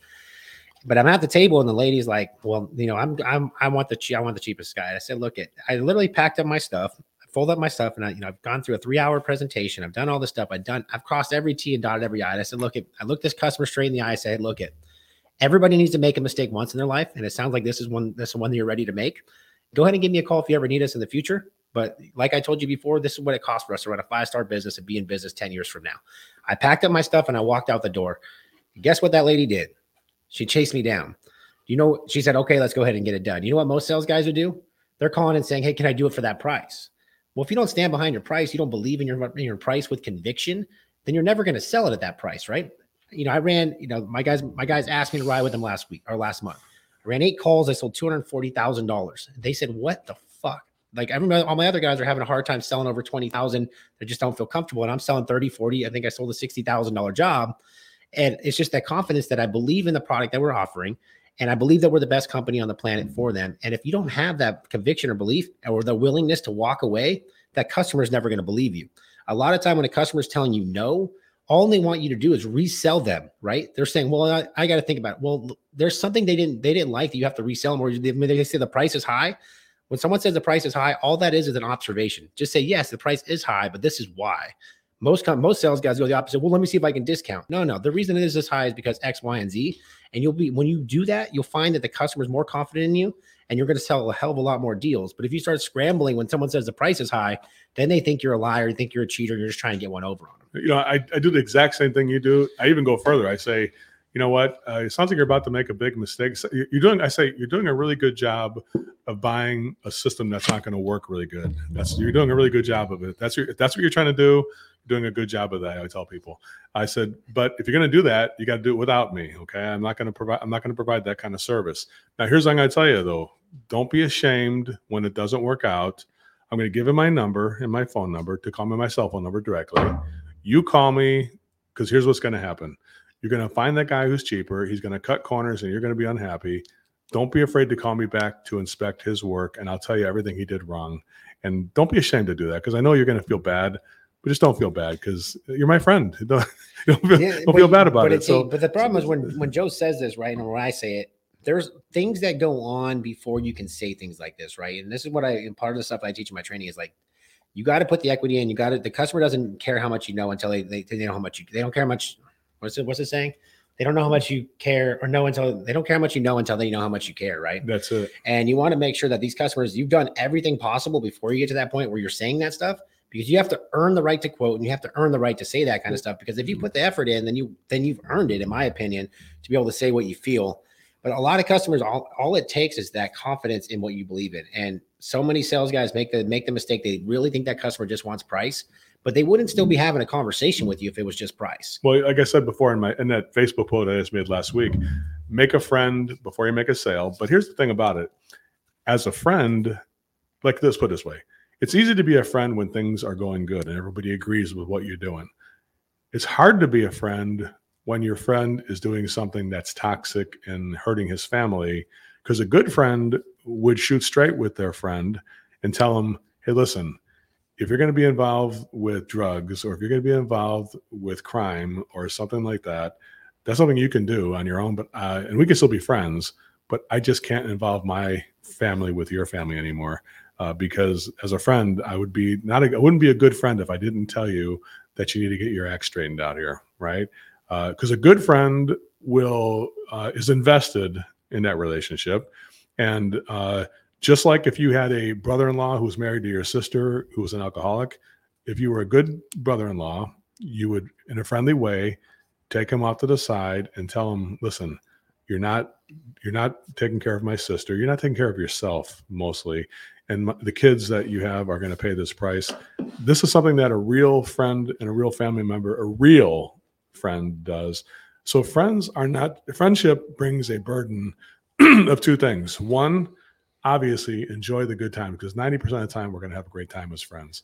S2: But I'm at the table, and the lady's like, "Well, you know, I'm I'm I want the I want the cheapest guy." I said, "Look, it I literally packed up my stuff." I folded up my stuff and I, you know, I've gone through a three hour presentation. I've done all this stuff. I've done, I've crossed every T and dotted every I. And I said, look, at, I looked this customer straight in the eye. I said, look, at everybody needs to make a mistake once in their life. And it sounds like this is one, this is one that you're ready to make. Go ahead and give me a call if you ever need us in the future. But like I told you before, this is what it costs for us to run a five star business and be in business 10 years from now. I packed up my stuff and I walked out the door. Guess what that lady did? She chased me down. You know, she said, okay, let's go ahead and get it done. You know what most sales guys would do? They're calling and saying, hey, can I do it for that price? Well, if you don't stand behind your price, you don't believe in your, in your price with conviction, then you're never going to sell it at that price, right? You know, I ran, you know, my guys, my guys asked me to ride with them last week or last month. I ran eight calls. I sold two hundred forty thousand dollars. They said, "What the fuck?" Like I remember all my other guys are having a hard time selling over twenty thousand. They just don't feel comfortable, and I'm selling 30, 40. I think I sold a sixty thousand dollar job, and it's just that confidence that I believe in the product that we're offering, and I believe that we're the best company on the planet for them. And if you don't have that conviction or belief or the willingness to walk away, that customer is never going to believe you. A lot of time when a customer is telling you no, all they want you to do is resell them, right? They're saying, "Well, I, I got to think about it." Well, there's something they didn't they didn't like that you have to resell them, or they, they say the price is high. When someone says the price is high, all that is is an observation. Just say, "Yes, the price is high, but this is why." Most most sales guys go the opposite. Well, let me see if I can discount. No, no. The reason it is this high is because X, Y, and Z. And you'll be when you do that, you'll find that the customer is more confident in you, and you're going to sell a hell of a lot more deals. But if you start scrambling when someone says the price is high, then they think you're a liar, you think you're a cheater, and you're just trying to get one over on them.
S5: you know, I, I do the exact same thing you do. I even go further. I say, you know what? Uh, it sounds like you're about to make a big mistake. So you- you're doing. I say you're doing a really good job of buying a system that's not going to work really good. That's you're doing a really good job of it. That's your, if that's what you're trying to do. You're doing a good job of that. I tell people. I said, but if you're going to do that, you got to do it without me. Okay, I'm not going to provide. I'm not going to provide that kind of service. Now, here's what I'm going to tell you though. Don't be ashamed when it doesn't work out. I'm going to give him my number and my phone number to call me my cell phone number directly. You call me because here's what's going to happen. You're going to find that guy who's cheaper. He's going to cut corners and you're going to be unhappy. Don't be afraid to call me back to inspect his work and I'll tell you everything he did wrong. And don't be ashamed to do that because I know you're going to feel bad, but just don't feel bad because you're my friend. Don't, don't feel,
S2: Yeah,
S5: don't feel bad about
S2: but
S5: it. So
S2: but the problem is when when Joe says this, right, and when I say it, there's things that go on before you can say things like this, right? And this is what I and part of the stuff I teach in my training is like you got to put the equity in. You got to. The customer doesn't care how much you know until they they, they know how much you. They don't care how much. What's it? What's it saying? They don't know how much you care or know until they don't care how much you know until they know how much you care, right?
S5: that's it.
S2: And you want to make sure that these customers, you've done everything possible before you get to that point where you're saying that stuff because you have to earn the right to quote and you have to earn the right to say that kind of stuff. Because if you mm-hmm. put the effort in, then you then you've earned it, in my opinion, to be able to say what you feel. But a lot of customers, all, all it takes is that confidence in what you believe in. And so many sales guys make the make the mistake. They really think that customer just wants price, but they wouldn't still be mm. having a conversation with you if it was just price.
S5: Well, like I said before in my in that Facebook quote I just made last week, make a friend before you make a sale. But here's the thing about it: as a friend, like this, put it this way, it's easy to be a friend when things are going good and everybody agrees with what you're doing. It's hard to be a friend when your friend is doing something that's toxic and hurting his family. Because a good friend would shoot straight with their friend and tell them, "Hey, listen." If you're going to be involved with drugs or if you're going to be involved with crime or something like that, that's something you can do on your own. But uh, and we can still be friends. But I just can't involve my family with your family anymore uh, because as a friend, I would be not. A, I wouldn't be a good friend if I didn't tell you that you need to get your act straightened out here, right? Because a good friend will uh, is invested in that relationship, and uh, just like if you had a brother-in-law who was married to your sister who was an alcoholic if you were a good brother-in-law you would in a friendly way take him off to the side and tell him listen you're not you're not taking care of my sister. You're not taking care of yourself mostly. And the kids that you have are going to pay this price. This is something that a real friend and a real family member a real friend does. So friends are not friendship brings a burden of two things. One obviously enjoy the good time because 90% of the time we're going to have a great time as friends.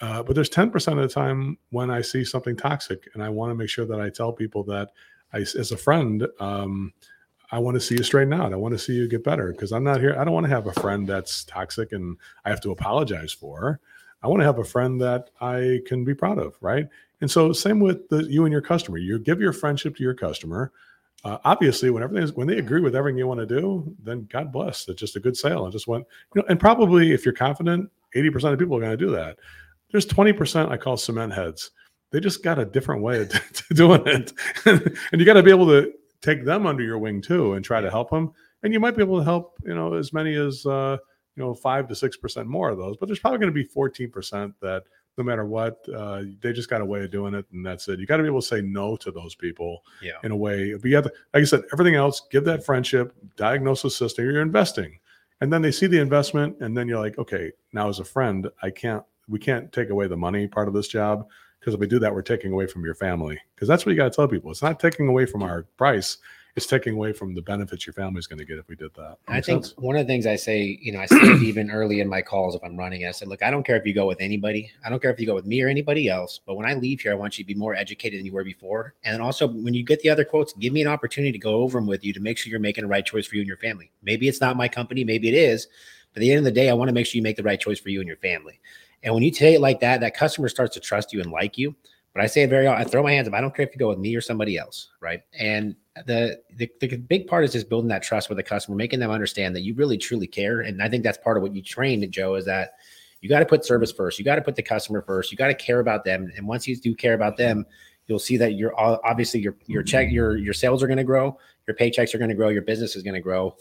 S5: Uh, but there's 10% of the time when I see something toxic and I want to make sure that I tell people that I, as a friend, um, I want to see you straighten out. I want to see you get better because I'm not here. I don't want to have a friend that's toxic and I have to apologize for. I want to have a friend that I can be proud of, right? And so, same with the, you and your customer. You give your friendship to your customer uh, obviously when everything is when they agree with everything you want to do then god bless it's just a good sale. And just went you know and probably if you're confident 80% of people are going to do that. There's 20% i call cement heads. They just got a different way of doing it. And you got to be able to take them under your wing too and try to help them. And you might be able to help you know as many as uh, you know five to six percent more of those but there's probably going to be 14% that no matter what uh, they just got a way of doing it and that's it you got to be able to say no to those people
S2: Yeah.
S5: in a way. But you have, to, like I said, everything else, give that friendship, diagnose the system, you're investing. And then they see the investment, and then you're like, okay, now as a friend, I can't, we can't take away the money part of this job because if we do that, we're taking away from your family. Because that's what you got to tell people. It's not taking away from our price, it's taking away from the benefits your family's going to get if we did that.
S2: I think
S5: sense?
S2: one of the things I say, you know, I say even early in my calls if I'm running, I said, look, I don't care if you go with anybody. I don't care if you go with me or anybody else. But when I leave here, I want you to be more educated than you were before. And also, when you get the other quotes, give me an opportunity to go over them with you to make sure you're making the right choice for you and your family. Maybe it's not my company, maybe it is. But at the end of the day, I want to make sure you make the right choice for you and your family. And when you say it like that, that customer starts to trust you and like you. But I say it very often. I throw my hands up. I don't care if you go with me or somebody else, right? And the, the the big part is just building that trust with the customer, making them understand that you really truly care. And I think that's part of what you train, Joe, is that you got to put service first. You got to put the customer first. You got to care about them. And once you do care about them, you'll see that you're obviously your your check your your sales are going to grow, your paychecks are going to grow, your business is going to grow.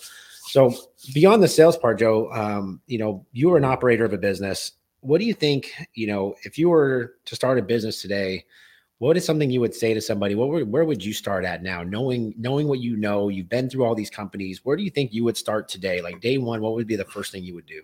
S2: So beyond the sales part, Joe, um, you know, you are an operator of a business. What do you think? You know, if you were to start a business today, what is something you would say to somebody? What where would you start at now? Knowing knowing what you know, you've been through all these companies. Where do you think you would start today? Like day one, what would be the first thing you would do?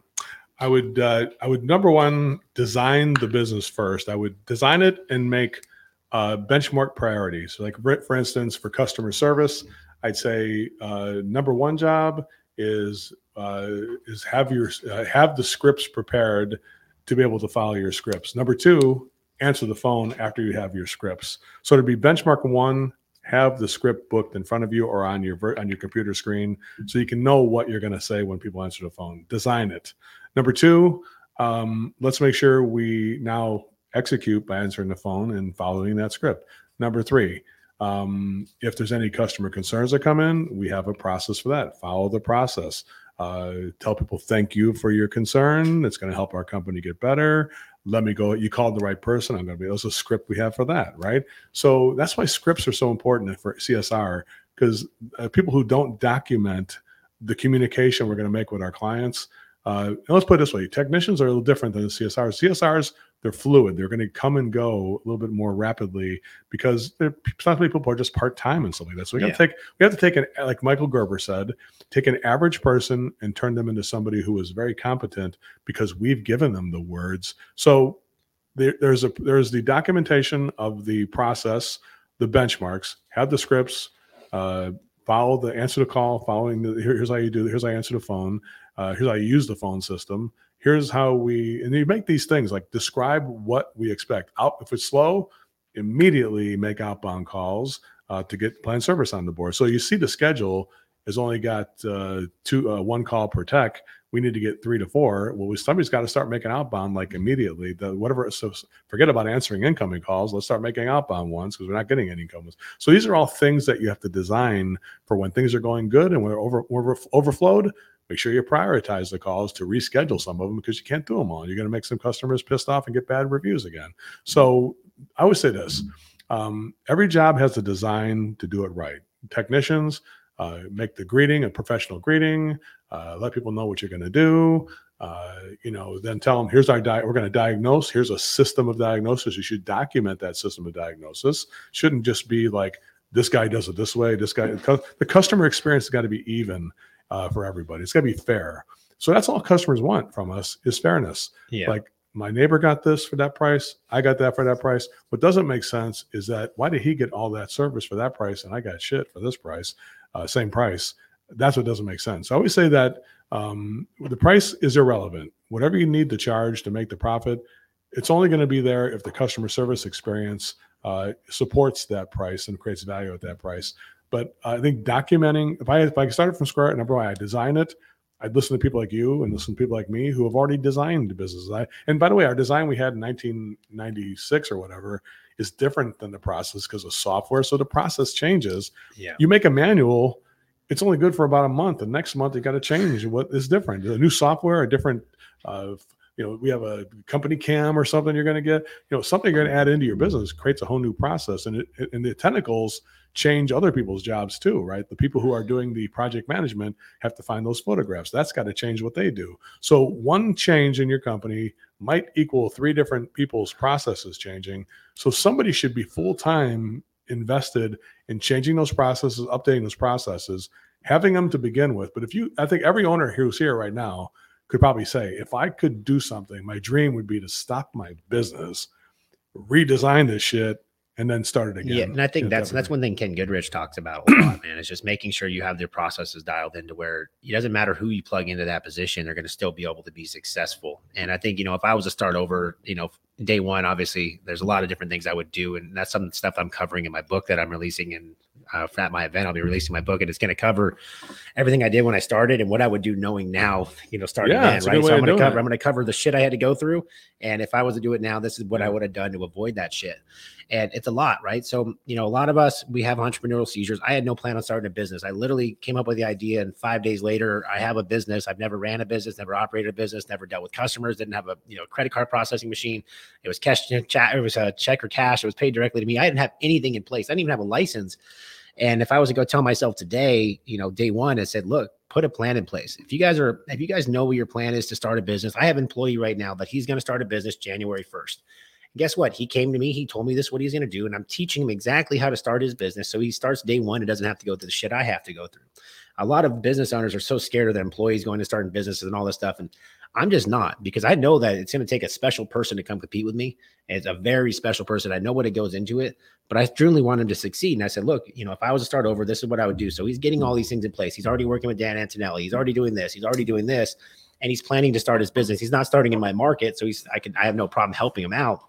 S5: I would uh, I would number one design the business first. I would design it and make uh, benchmark priorities. Like for, for instance, for customer service, I'd say uh, number one job is uh, is have your uh, have the scripts prepared to be able to follow your scripts. Number two, answer the phone after you have your scripts. So to be benchmark one, have the script booked in front of you or on your on your computer screen, so you can know what you're going to say when people answer the phone. Design it. Number two, um, let's make sure we now execute by answering the phone and following that script. Number three, um, if there's any customer concerns that come in, we have a process for that. Follow the process. Uh, tell people thank you for your concern. It's going to help our company get better. Let me go. You called the right person. I'm going to be. There's a script we have for that, right? So that's why scripts are so important for CSR because uh, people who don't document the communication we're going to make with our clients. Uh, let's put it this way: technicians are a little different than the CSRs. CSRs they're fluid. They're going to come and go a little bit more rapidly because some people are just part time and stuff like that. So we got to take we have to take an like Michael Gerber said, take an average person and turn them into somebody who is very competent because we've given them the words. So there, there's a there's the documentation of the process, the benchmarks, have the scripts, uh, follow the answer to call, following the here's how you do here's how I answer the phone, uh, here's how you use the phone system here's how we and you make these things like describe what we expect. Out if it's slow immediately make outbound calls uh, to get plan service on the board. So you see the schedule has only got uh, two uh, one call per tech. We need to get three to four. Well we, somebody's got to start making outbound like immediately. The whatever so forget about answering incoming calls. Let's start making outbound ones because we're not getting any incoming so these are all things that you have to design for when things are going good and we're over, over overflowed make sure you prioritize the calls to reschedule some of them because you can't do them all. You're going to make some customers pissed off and get bad reviews again. So I would say this um, every job has a design to do it right. Technicians, uh, make the greeting a professional greeting, uh, let people know what you're going to do. Uh, you know, then tell them, here's our di- we're going to diagnose. Here's a system of diagnosis. You should document that system of diagnosis. Shouldn't just be like this guy does it this way. This guy, the customer experience has got to be even uh, for everybody. It's got to be fair. So that's all customers want from us is fairness.
S2: Yeah.
S5: Like my neighbor got this for that price. I got that for that price. What doesn't make sense is that why did he get all that service for that price and I got shit for this price, uh, same price? That's what doesn't make sense. So I always say that um, the price is irrelevant. Whatever you need to charge to make the profit, it's only going to be there if the customer service experience uh, supports that price and creates value at that price. But I think documenting, if I if I started from square, number one, I design it. I'd listen to people like you and listen to people like me who have already designed businesses. I, and by the way, our design we had in 1996 or whatever is different than the process because of software. So the process changes.
S2: Yeah.
S5: You make a manual, it's only good for about a month. The next month you got to change what is different. A new software, a different uh, you know, we have a company cam or something you're going to get, you know, something you're going to add into your mm-hmm. business creates a whole new process. And it, and the tentacles change other people's jobs too, right? The people who are doing the project management have to find those photographs. That's got to change what they do. So one change in your company might equal three different people's processes changing. So somebody should be full time invested in changing those processes, updating those processes, having them to begin with. But if you, I think every owner who's here right now could probably say, if I could do something, my dream would be to stop my business, redesign this shit, and then start it again.
S2: Yeah, and I think that's that's one thing Ken Goodrich talks about a lot, man. Is just making sure you have their processes dialed into where it doesn't matter who you plug into that position, they're going to still be able to be successful. And I think you know if I was to start over, you know, day one, obviously there's a lot of different things I would do, and that's some stuff I'm covering in my book that I'm releasing in uh, at my event. I'll be releasing my book, and it's going to cover everything I did when I started and what I would do knowing now. You know, starting
S5: Yeah,
S2: then, right? So I'm going to cover.
S5: it.
S2: I'm going to cover the shit I had to go through, and if I was to do it now, this is what I would have done to avoid that shit. And it's a lot, right? So you know, a lot of us we have entrepreneurial seizures. I had no plan on starting a business. I literally came up with the idea, and five days later, I have a business. I've never ran a business, never operated a business, never dealt with customers, didn't have a you know credit card processing machine. It was cash, chat. It was a check or cash. It was paid directly to me. I didn't have anything in place. I didn't even have a license. And if I was to go tell myself today, you know, day one, I said, look, put a plan in place. If you guys are, if you guys know what your plan is to start a business, I have an employee right now that he's going to start a business January 1st. And guess what? He came to me, he told me this, what he's going to do. And I'm teaching him exactly how to start his business. So he starts day one. It doesn't have to go through the shit I have to go through. A lot of business owners are so scared of their employees going to starting businesses and all this stuff. And I'm just not because I know that it's going to take a special person to come compete with me. It's a very special person. I know what it goes into it, but I truly want him to succeed. And I said, look, you know, if I was to start over, this is what I would do. So he's getting all these things in place. He's already working with Dan Antonelli. He's already doing this. He's already doing this. And he's planning to start his business. He's not starting in my market. So he's, I can, I have no problem helping him out.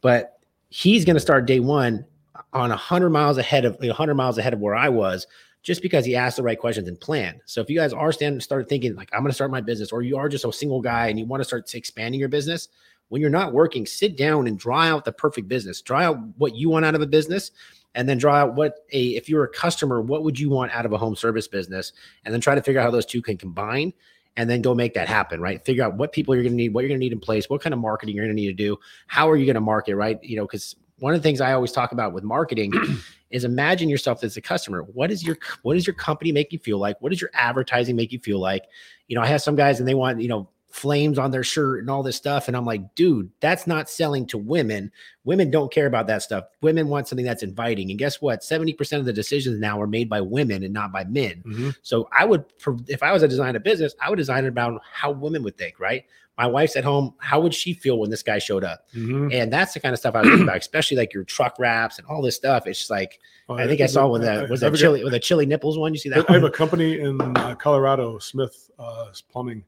S2: But he's going to start day one on a hundred miles ahead of a hundred miles ahead of where I was just because he asked the right questions and planned. So if you guys are standing, start thinking like I'm going to start my business, or you are just a single guy and you want to start expanding your business, when you're not working, sit down and draw out the perfect business. Draw out what you want out of a business and then draw out what a if you're a customer, what would you want out of a home service business? And then try to figure out how those two can combine and then go make that happen, right? Figure out what people you're going to need, what you're going to need in place, what kind of marketing you're going to need to do, how are you going to market, right? You know, because one of the things I always talk about with marketing is imagine yourself as a customer. What is your what does your company make you feel like? What does your advertising make you feel like? You know, I have some guys and they want, you know, flames on their shirt and all this stuff. And I'm like, dude, that's not selling to women. Women don't care about that stuff. Women want something that's inviting. And guess what? 70% of the decisions now are made by women and not by men.
S5: Mhm.
S2: So I would, if I was a design a business, I would design it about how women would think, right? My wife's at home. How would she feel when this guy showed up?
S5: Mhm.
S2: And that's the kind of stuff I was thinking about, especially like your truck wraps and all this stuff. It's just like, I think I saw with that, was that chili, with the chili nipples one? You see that?
S5: I have
S2: one?
S5: a company in uh, Colorado, Smith uh, Plumbing,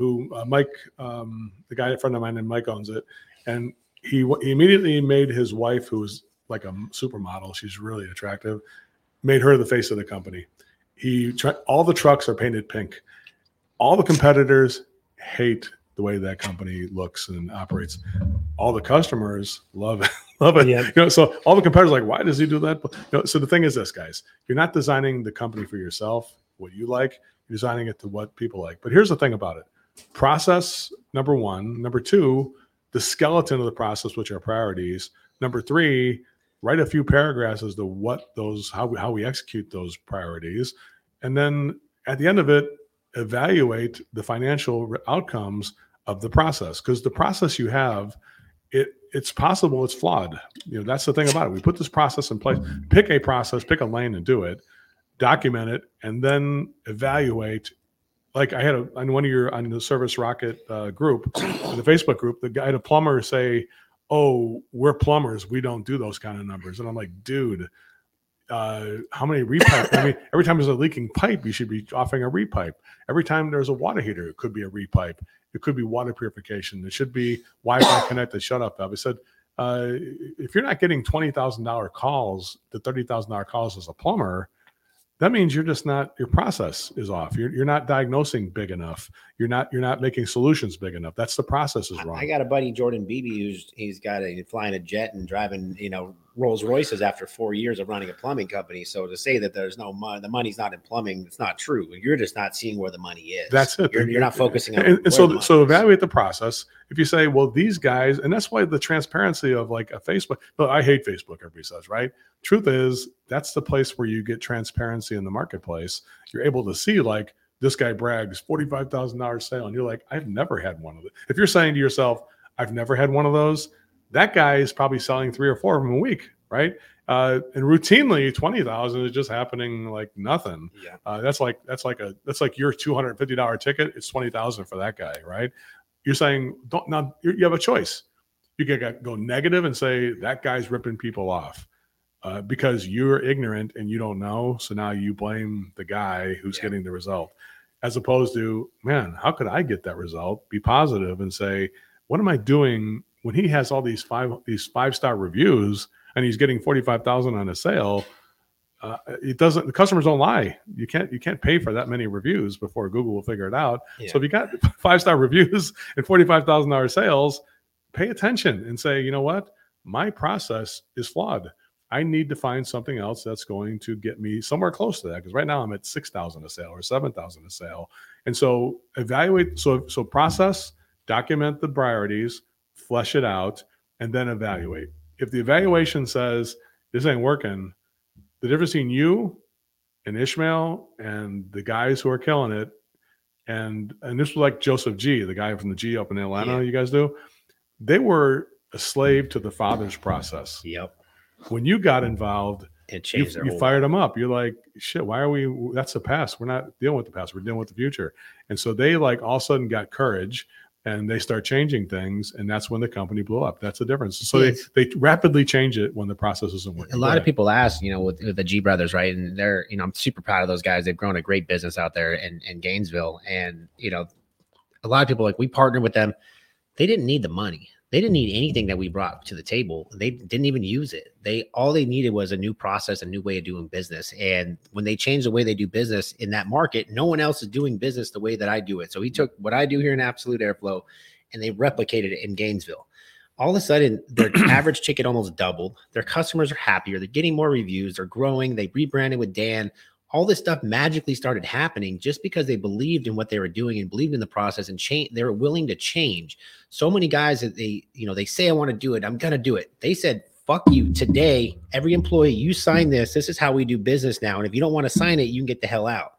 S5: who uh, Mike, um, the guy, a friend of mine, and Mike owns it, and he he immediately made his wife, who was like a supermodel, she's really attractive, made her the face of the company. He all the trucks are painted pink. All the competitors hate the way that company looks and operates. All the customers love it. Love it.
S2: Yeah.
S5: You know, so all the competitors are like, why does he do that? You know, so the thing is this, guys, you're not designing the company for yourself, what you like, you're designing it to what people like. But here's the thing about it. Process number one, number two, the skeleton of the process, which are priorities. Number three, write a few paragraphs as to what those how we, how we execute those priorities, and then at the end of it, evaluate the financial outcomes of the process. Because the process you have it it's possible it's flawed. You know that's the thing about it. We put this process in place. Pick a process pick a lane and do it document it and then evaluate like i had a on one of your on the service rocket uh, group the facebook group the guy had a plumber say oh we're plumbers we don't do those kind of numbers and i'm like dude uh, how many repipe? I mean, every time there's a leaking pipe, you should be offering a repipe. Every time there's a water heater, it could be a repipe. It could be water purification. It should be Wi-Fi connected shut up valve. I said, uh, if you're not getting twenty thousand dollar calls the thirty thousand dollar calls as a plumber, that means you're just not your process is off. You're, you're not diagnosing big enough. You're not you're not making solutions big enough. That's the process is
S2: I-
S5: wrong.
S2: I got a buddy, Jordan Beebe, who's he's got a flying a jet and driving, you know, Rolls Royces after four years of running a plumbing company. So to say that there's no money, the money's not in plumbing, it's not true. You're just not seeing where the money is.
S5: That's it.
S2: You're, you're not focusing on.
S5: and, and so so
S2: is.
S5: evaluate the process if you say well these guys and that's why the transparency of like a facebook but i hate facebook everybody says right truth is that's the place where you get transparency in the marketplace you're able to see like this guy brags $45000 sale and you're like i've never had one of it if you're saying to yourself i've never had one of those that guy is probably selling three or four of them a week right uh, and routinely 20000 is just happening like nothing
S2: Yeah.
S5: uh, that's like that's like a that's like your two hundred fifty dollar ticket. It's twenty thousand for that guy, right? You're saying don't now you have a choice. You can go- go negative and say that guy's ripping people off uh, because you're ignorant and you don't know. So now you blame the guy who's
S2: Yeah.
S5: getting the result, as opposed to man, how could I get that result? Be positive and say, what am I doing when he has all these five these five star reviews and he's getting forty five thousand on a sale? uh, it doesn't the customers don't lie. You can't you can't pay for that many reviews before google will figure it out.
S2: Yeah.
S5: so if you got five star reviews and $45000 sales pay attention and say you know what? My process is flawed. I need to find something else that's going to get me somewhere close to that. Because right now i'm at 6000 a sale or 7000 a sale. And so evaluate so so process document the priorities flesh it out and then evaluate if the evaluation says this ain't working the difference between you and Ishmael and the guys who are killing it, and and this was like Joseph G, the guy from the G up in Atlanta.
S2: Yeah.
S5: You guys do. They were a slave to the father's process.
S2: Yep.
S5: When you got involved,
S2: It
S5: you,
S2: changed their
S5: you fired them up. You're like, shit. Why are we? That's the past. We're not dealing with the past. We're dealing with the future. And so they like all of a sudden got courage. And they start changing things, and that's when the company blew up. That's the difference. So
S2: Yes.
S5: they, they rapidly change it when the process isn't working.
S2: a lot of people ask, you know, with, with the G brothers, right? And they're, you know, I'm super proud of those guys. They've grown a great business out there in, in Gainesville. And, you know, a lot of people like we partnered with them. They didn't need the money. They didn't need anything that we brought to the table. They didn't even use it. They all they needed was a new process, a new way of doing business. And when they changed the way they do business in that market, no one else is doing business the way that I do it. So he mm-hmm. took what I do here in Absolute Airflow and they replicated it in Gainesville. all of a sudden their average ticket almost doubled. Their customers are happier. They're getting more reviews. They're growing. They rebranded with Dan. All this stuff magically started happening just because they believed in what they were doing and believed in the process and change. They were willing to change. So many guys that they, you know, they say, I want to do it. I'm to do it. They said, fuck you today. Every employee, you sign this. This is how we do business now. And if you don't want to sign it, you can get the hell out.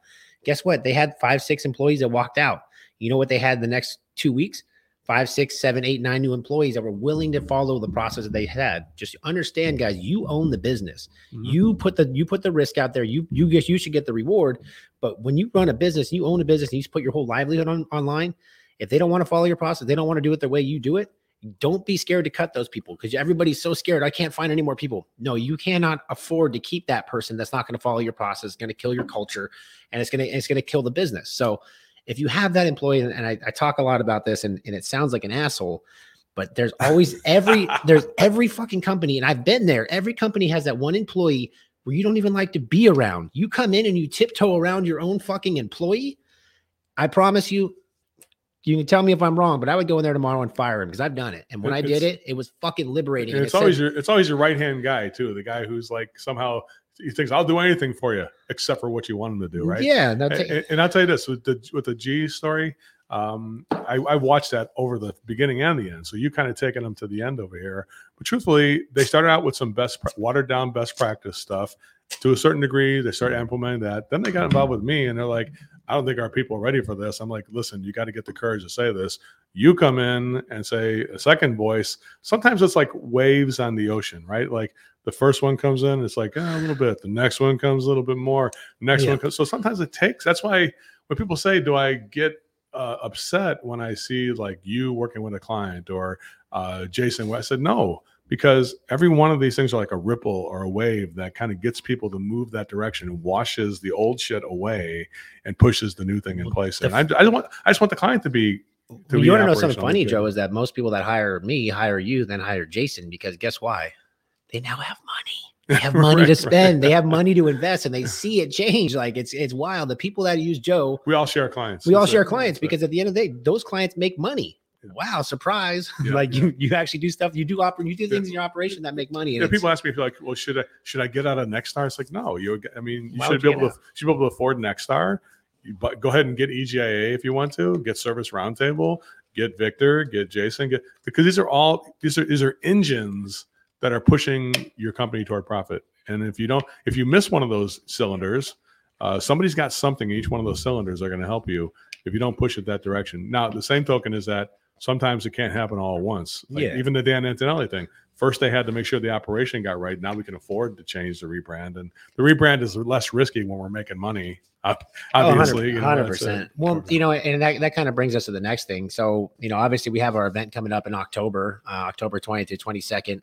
S2: Guess what? They had five, six employees that walked out. You know what they had the next two weeks? Five, six, seven, eight, nine new employees that were willing to follow the process that they had. Just understand, guys, you own the business.
S5: Mhm.
S2: You put the you put the risk out there. You you guess you should get the reward. But when you run a business, you own a business, and you put your whole livelihood on online. If they don't want to follow your process, they don't want to do it the way you do it. Don't be scared to cut those people because everybody's so scared. I can't find any more people. No, you cannot afford to keep that person that's not going to follow your process, going to kill your culture, and it's going to it's going to kill the business. So if you have that employee, and I, I talk a lot about this, and, and it sounds like an asshole, but there's always every there's every fucking company, and I've been there. Every company has that one employee where you don't even like to be around. You come in and you tiptoe around your own fucking employee. I promise you, you can tell me if I'm wrong, but I would go in there tomorrow and fire him because I've done it. And when I did it, it was fucking liberating.
S5: It's
S2: it said-
S5: always your it's always your right hand guy too, the guy who's like somehow he thinks I'll do anything for you except for what you want him to do, right?
S2: Yeah. no,
S5: And,
S2: ta-
S5: and- and I'll tell you this with the with the G story, um, I, I watched that over the beginning and the end. So you kind of taking them to the end over here. But truthfully, they started out with some best watered down best practice stuff to a certain degree. They started implementing that. Then they got involved with me, and they're like, "I don't think our people are ready for this." I'm like, "Listen, you got to get the courage to say this." You come in and say a second voice. Sometimes it's like waves on the ocean, right? Like the first one comes in, it's like "Ah, a little bit. The next one comes a little bit more. Next
S2: Yeah.
S5: one comes. So sometimes it takes. That's why when people say, "Do I get uh, upset when I see like you working with a client or uh, Jason?" I said, "No." Because every one of these things are like a ripple or a wave that kind of gets people to move that direction, and washes the old shit away, and pushes the new thing in place. And I, I don't want, I just want the client to be. To
S2: Well,
S5: be
S2: you want to know something funny. Joe? Is that most people that hire me hire you, then hire Jason because guess why? They now have money. They have money
S5: Right,
S2: to
S5: right.
S2: spend. They have money to invest, and they see it change. Like it's it's wild. The people that use Joe,
S5: We all share clients.
S2: we all
S5: That's
S2: share
S5: it.
S2: clients because at the end of the day, those clients make money. Wow, surprise!
S5: Yeah,
S2: like
S5: yeah.
S2: you you actually do stuff. You do oper- You do
S5: Yeah.
S2: things in your operation that make money. and
S5: Yeah, people ask me if like, well, should I should I get out of Nexstar? It's like, no, you. I mean, you should be able
S2: get
S5: to should be able to afford Nexstar. You, but go ahead and get EGIA if you want to. Get Service Roundtable. Get Victor. Get Jason. Get because these are all these are these are engines that are pushing your company toward profit. And if you don't, if you miss one of those cylinders, uh, somebody's got something. Each one of those cylinders are going to help you if you don't push it that direction. Now, the same token is that sometimes it can't happen all at once. Like
S2: Yeah.
S5: Even the Dan Antonelli thing. First, they had to make sure the operation got right. Now we can afford to change the rebrand, and the rebrand is less risky when we're making money.
S2: Oh,
S5: Obviously, you
S2: hundred percent. Well, you know, and that, that kind of brings us to the next thing. So, you know, obviously we have our event coming up in October, uh, October 20th to 22nd.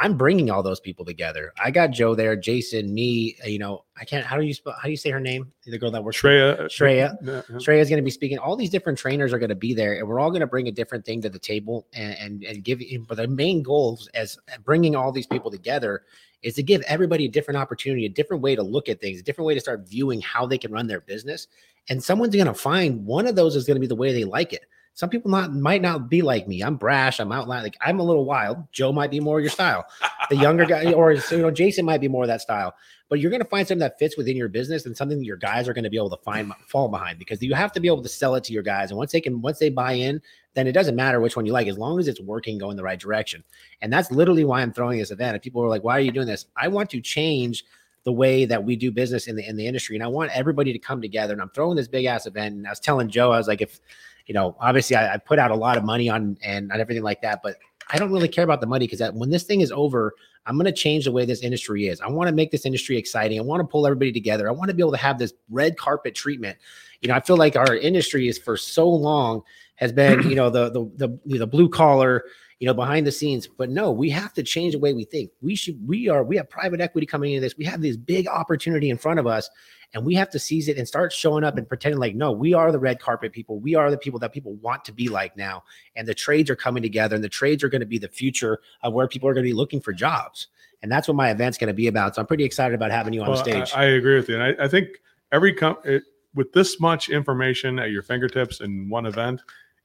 S2: I'm bringing all those people together. I got Joe there, Jason, me. uh, You know, I can't. How do you spell? How do you say her name? The girl that works.
S5: Shreya.
S2: Shreya.
S5: Yeah, yeah.
S2: Shreya is going to be speaking. All these different trainers are going to be there, and we're all going to bring a different thing to the table and and, and give. But the main goals as bringing all these people together is to give everybody a different opportunity, a different way to look at things, a different way to start viewing how they can run their business. And someone's going to find one of those is going to be the way they like it. Some people not might not be like me. I'm brash. I'm outline. Like I'm a little wild. Joe might be more your style. The younger guy, or you know, Jason might be more of that style but you're going to find something that fits within your business and something that your guys are going to be able to find fall behind because you have to be able to sell it to your guys and once they can once they buy in then it doesn't matter which one you like as long as it's working going the right direction and that's literally why i'm throwing this event and people are like why are you doing this i want to change the way that we do business in the in the industry and i want everybody to come together and i'm throwing this big ass event and i was telling joe i was like if you know obviously i, I put out a lot of money on and on everything like that but i don't really care about the money because when this thing is over I'm going to change the way this industry is. I want to make this industry exciting. I want to pull everybody together. I want to be able to have this red carpet treatment. You know, I feel like our industry is for so long has been, you know, the the the, the blue collar, you know, behind the scenes. But no, we have to change the way we think. We should. We are. We have private equity coming into this. We have this big opportunity in front of us, and we have to seize it and start showing up and pretending like, no, we are the red carpet people. We are the people that people want to be like now. And the trades are coming together, and the trades are going to be the future of where people are going to be looking for jobs. And that's what my event's going to be about. So I'm pretty excited about having you on
S5: Well,
S2: stage.
S5: I, I agree with you, and I, I think every com- it, with this much information at your fingertips in one event,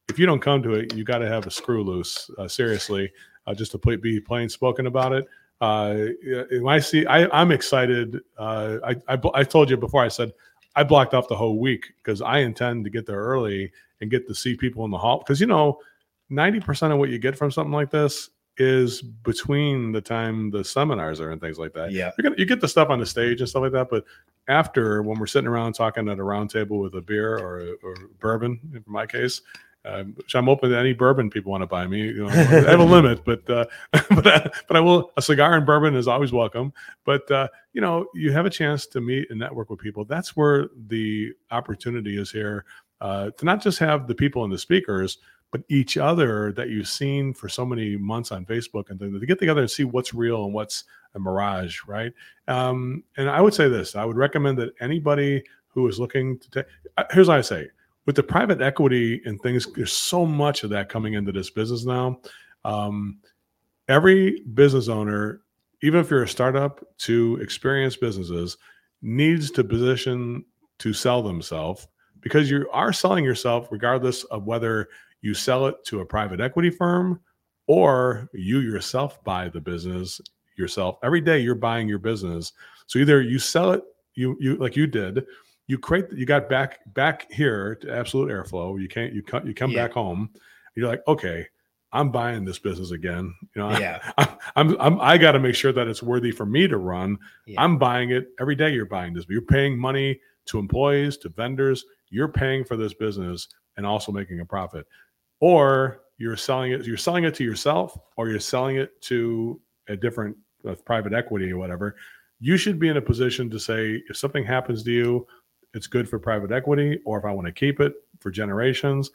S5: if you don't come to it, you got to have a screw loose. Uh, seriously, uh, just to play, be plain spoken about it. Uh, when I see, I, I'm excited. Uh, I, I I told you before. I said I blocked off the whole week because I intend to get there early and get to see people in the hall. Because you know, ninety percent of what you get from something like this is between the time the seminars are and things like that.
S2: Yeah.
S5: You're gonna, you get the stuff on the stage and stuff like that, but after when we're sitting around talking at a round table with a beer or, or bourbon, in my case, um, which I'm open to any bourbon people want to buy me. You know, I have a limit, but uh, but uh, but I will. A cigar and bourbon is always welcome. But uh, you know, you have a chance to meet and network with people. That's where the opportunity is here uh, to not just have the people and the speakers, but each other that you've seen for so many months on Facebook and things, to get together and see what's real and what's a mirage, right? Um, and I would say this: I would recommend that anybody who is looking to take. Here's what I say: with the private equity and things, there's so much of that coming into this business now. Um, every business owner, even if you're a startup to experienced businesses, needs to position to sell themselves because you are selling yourself regardless of whether you sell it to a private equity firm or you yourself buy the business yourself every day you're buying your business so either you sell it you you like you did you create you got back back here to absolute airflow. You can't you come you come
S2: Yeah.
S5: back home. You're like okay i'm buying this business again. You know
S2: Yeah.
S5: I'm, I'm, I'm i got to make sure that it's worthy for me to run.
S2: Yeah.
S5: i'm buying it every day you're buying this. You're paying money to employees to vendors. You're paying for this business and also making a profit. Or you're selling it you're selling it to yourself or you're selling it to a different uh, private equity or whatever. You should be in a position to say if something happens to you it's good for private equity or if i want to keep it for generations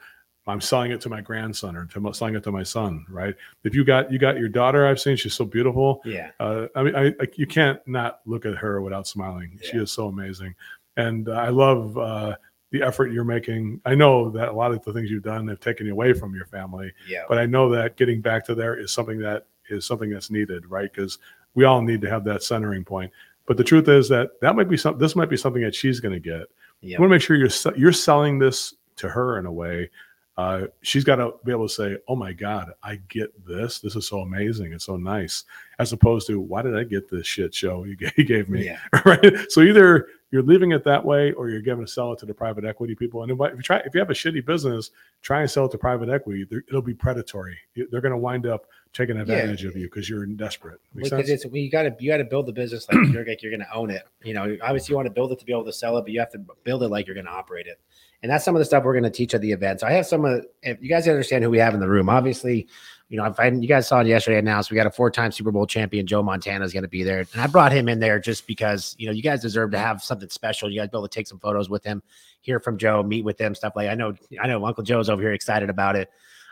S5: i'm selling it to my grandson or to, selling it to my son right if you got you got your daughter i've seen she's so beautiful
S2: Yeah.
S5: uh, I mean, I, I you can't not look at her without smiling. She is so amazing, and uh, I love uh, the effort you're making. I know that a lot of the things you've done have taken you away from your family,
S2: Yeah.
S5: but I know that getting back to there is something that is something that's needed, right? Because we all need to have that centering point. But the truth is that that might be some. This might be something that she's going to get.
S2: Yeah.
S5: You want to make sure you're you're selling this to her in a way. Uh, she's got to be able to say, "Oh my God, I get this. This is so amazing. It's so nice." As opposed to, "Why did I get this shit show you gave, you gave me?"
S2: Yeah.
S5: right? So either you're leaving it that way, or you're going to sell it to the private equity people. And if you try, if you have a shitty business, try and sell it to private equity. It'll be predatory. They're going to wind up taking advantage of you because you're in desperate. Make
S2: Because
S5: sense?
S2: it's you got to you got to build the business like you're like you're going to own it. You know, obviously you want to build it to be able to sell it, but you have to build it like you're going to operate it. And that's some of the stuff we're going to teach at the event. So I have some of if you guys understand who we have in the room. Obviously, you know, if I you guys saw it yesterday announced we got a four-time Super Bowl champion Joe Montana is going to be there, and I brought him in there just because you know you guys deserve to have something special. You guys be able to take some photos with him, hear from Joe, meet with him, stuff like. I know I know Uncle Joe's over here excited about it.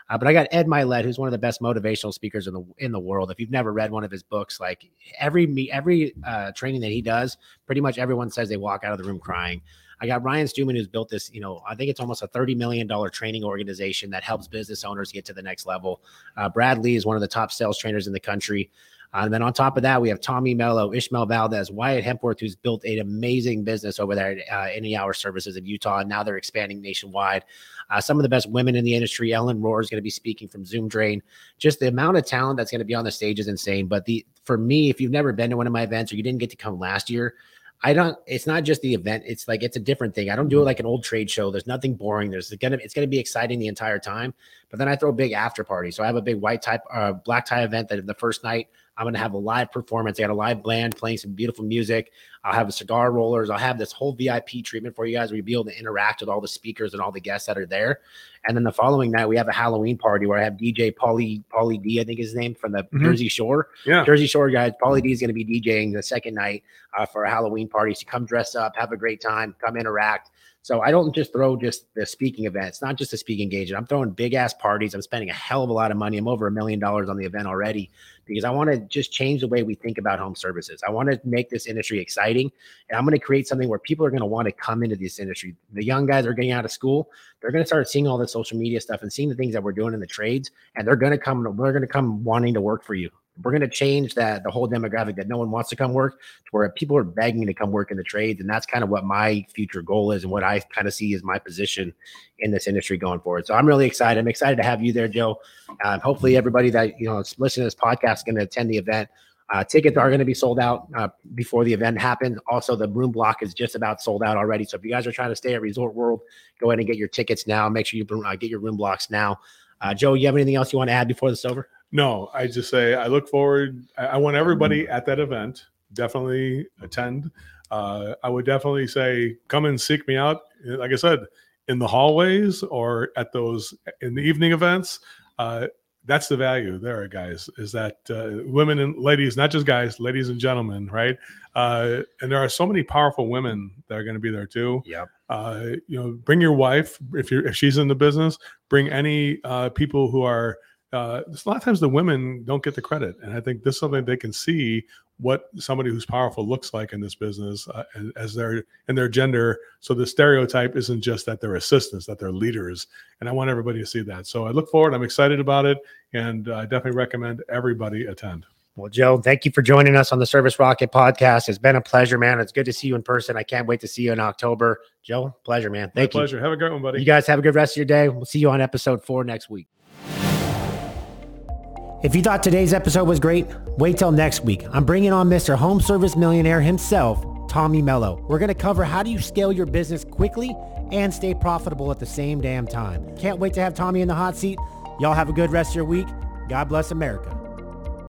S2: Uh, but I got Ed Mylett, who's one of the best motivational speakers in the in the world. If you've never read one of his books, like every me every uh, training that he does, pretty much everyone says they walk out of the room crying. I got Ryan Stewman, who's built this. You know, I think it's almost a thirty million dollar training organization that helps business owners get to the next level. Uh, Brad Lee is one of the top sales trainers in the country. Uh, and then on top of that, we have Tommy Mello, Ishmael Valdez, Wyatt Hepworth, who's built an amazing business over there at uh, Any Hour Services in Utah. And now they're expanding nationwide. Uh, some of the best women in the industry. Ellen Rohr is going to be speaking from Zoom Drain. Just the amount of talent that's going to be on the stage is insane. But the for me, if you've never been to one of my events or you didn't get to come last year, I don't. It's not just the event. It's like it's a different thing. I don't do it like an old trade show. There's nothing boring. There's gonna. It's gonna be exciting the entire time. But then I throw a big after party. So I have a big white type, uh, black tie event that the first night I'm going to have a live performance. I got a live band playing some beautiful music. I'll have cigar rollers. I'll have this whole VIP treatment for you guys where you'll be able to interact with all the speakers and all the guests that are there. And then the following night, we have a Halloween party where I have DJ Pauly, Pauly D, I think his name from the
S5: Mhm.
S2: Jersey Shore.
S5: Yeah.
S2: Jersey Shore guys. Pauly D is going to be DJing the second night uh, for a Halloween party. So come dress up, have a great time, come interact. So I don't just throw just the speaking event. It's not just a speaking engagement. I'm throwing big ass parties. I'm spending a hell of a lot of money. I'm over a million dollars on the event already because I want to just change the way we think about home services. I want to make this industry exciting and I'm going to create something where people are going to want to come into this industry. The young guys are getting out of school. They're going to start seeing all the social media stuff and seeing the things that we're doing in the trades and they're going to come they're going to come wanting to work for you we're going to change that the whole demographic that no one wants to come work to where people are begging to come work in the trades, and that's kind of what my future goal is and what I kind of see as my position in this industry going forward. So I'm really excited. I'm excited to have you there, Joe. Uh, hopefully, everybody that you know is listening to this podcast is going to attend the event. Uh, tickets are going to be sold out uh, before the event happens. Also, the room block is just about sold out already. So if you guys are trying to stay at Resort World, go ahead and get your tickets now. Make sure you uh, get your room blocks now. Uh, Joe, you have anything else you want to add before this over?
S5: No, I just say I look forward. I, I want everybody at that event definitely attend. Uh, I would definitely say come and seek me out. Like I said, in the hallways or at those in the evening events. Uh, that's the value there, guys. Is that uh, women and ladies, not just guys, ladies and gentlemen, right? Uh, and there are so many powerful women that are going to be there too.
S2: Yep.
S5: Uh, you know, bring your wife if you're if she's in the business. Bring any uh, people who are. Uh, a lot of times the women don't get the credit, and I think this is something they can see what somebody who's powerful looks like in this business uh, as their in their gender. So the stereotype isn't just that they're assistants, that they're leaders, and I want everybody to see that. So I look forward. I'm excited about it, and I definitely recommend everybody attend.
S2: Well, Joe, thank you for joining us on the Service Rocket podcast. It's been a pleasure, man. It's good to see you in person. I can't wait to see you in October. Joe, pleasure, man. Thank
S5: My
S2: you.
S5: pleasure. Have a great one, buddy.
S2: You guys have a good rest of your day. We'll see you on episode four next week.
S6: If you thought today's episode was great, wait till next week. I'm bringing on Mr. Home Service Millionaire himself, Tommy Mello. We're going to cover how do you scale your business quickly and stay profitable at the same damn time. Can't wait to have Tommy in the hot seat. Y'all have a good rest of your week. God bless America.